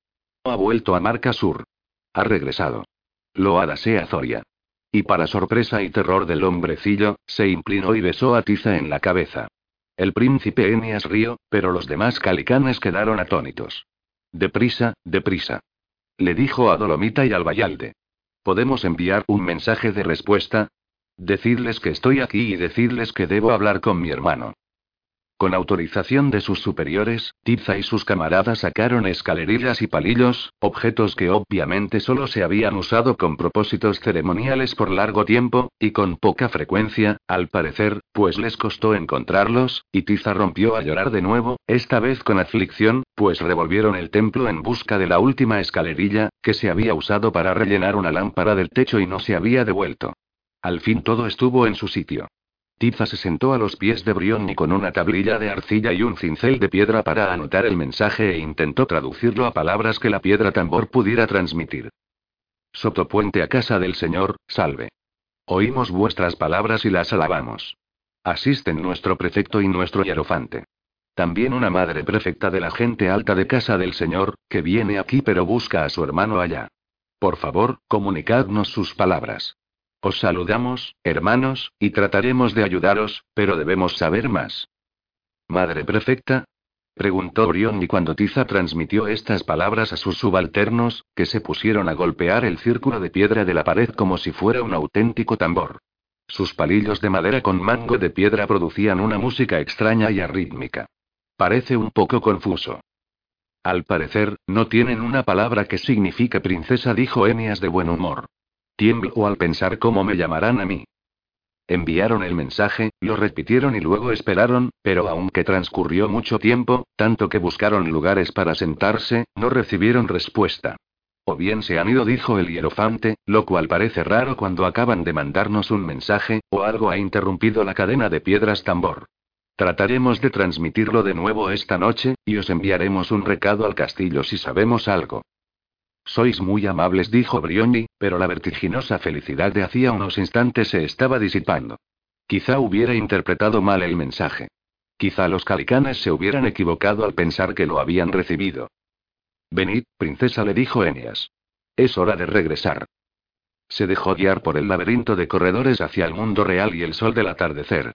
Ha vuelto a Marca Sur. Ha regresado. Loada sea Zoria. Y para sorpresa y terror del hombrecillo, se inclinó y besó a Tiza en la cabeza. El príncipe Enias rió, pero los demás calicanes quedaron atónitos. Deprisa, deprisa. Le dijo a Dolomita y al Bayalde. ¿Podemos enviar un mensaje de respuesta? Decidles que estoy aquí y decidles que debo hablar con mi hermano. Con autorización de sus superiores, Tiza y sus camaradas sacaron escalerillas y palillos, objetos que obviamente solo se habían usado con propósitos ceremoniales por largo tiempo, y con poca frecuencia, al parecer, pues les costó encontrarlos, y Tiza rompió a llorar de nuevo, esta vez con aflicción, pues revolvieron el templo en busca de la última escalerilla, que se había usado para rellenar una lámpara del techo y no se había devuelto. Al fin todo estuvo en su sitio. Tiza se sentó a los pies de Brionni con una tablilla de arcilla y un cincel de piedra para anotar el mensaje e intentó traducirlo a palabras que la piedra tambor pudiera transmitir. Sotopuente a casa del Señor, salve. Oímos vuestras palabras y las alabamos. Asisten nuestro prefecto y nuestro hierofante. También una madre prefecta de la gente alta de casa del Señor, que viene aquí pero busca a su hermano allá. Por favor, comunicadnos sus palabras. Os saludamos, hermanos, y trataremos de ayudaros, pero debemos saber más. Madre Prefecta, preguntó Brionni cuando Tiza transmitió estas palabras a sus subalternos, que se pusieron a golpear el círculo de piedra de la pared como si fuera un auténtico tambor. Sus palillos de madera con mango de piedra producían una música extraña y arrítmica. Parece un poco confuso. Al parecer, no tienen una palabra que signifique princesa, dijo Enias de buen humor. Tiemblo al pensar cómo me llamarán a mí. Enviaron el mensaje, lo repitieron y luego esperaron, pero aunque transcurrió mucho tiempo, tanto que buscaron lugares para sentarse, no recibieron respuesta. O bien se han ido, dijo el hierofante, lo cual parece raro cuando acaban de mandarnos un mensaje, o algo ha interrumpido la cadena de piedras tambor. Trataremos de transmitirlo de nuevo esta noche, y os enviaremos un recado al castillo si sabemos algo. Sois muy amables, dijo Brioni, pero la vertiginosa felicidad de hacía unos instantes se estaba disipando. Quizá hubiera interpretado mal el mensaje. Quizá los calicanes se hubieran equivocado al pensar que lo habían recibido. Venid, princesa, le dijo Enias. Es hora de regresar. Se dejó guiar por el laberinto de corredores hacia el mundo real y el sol del atardecer.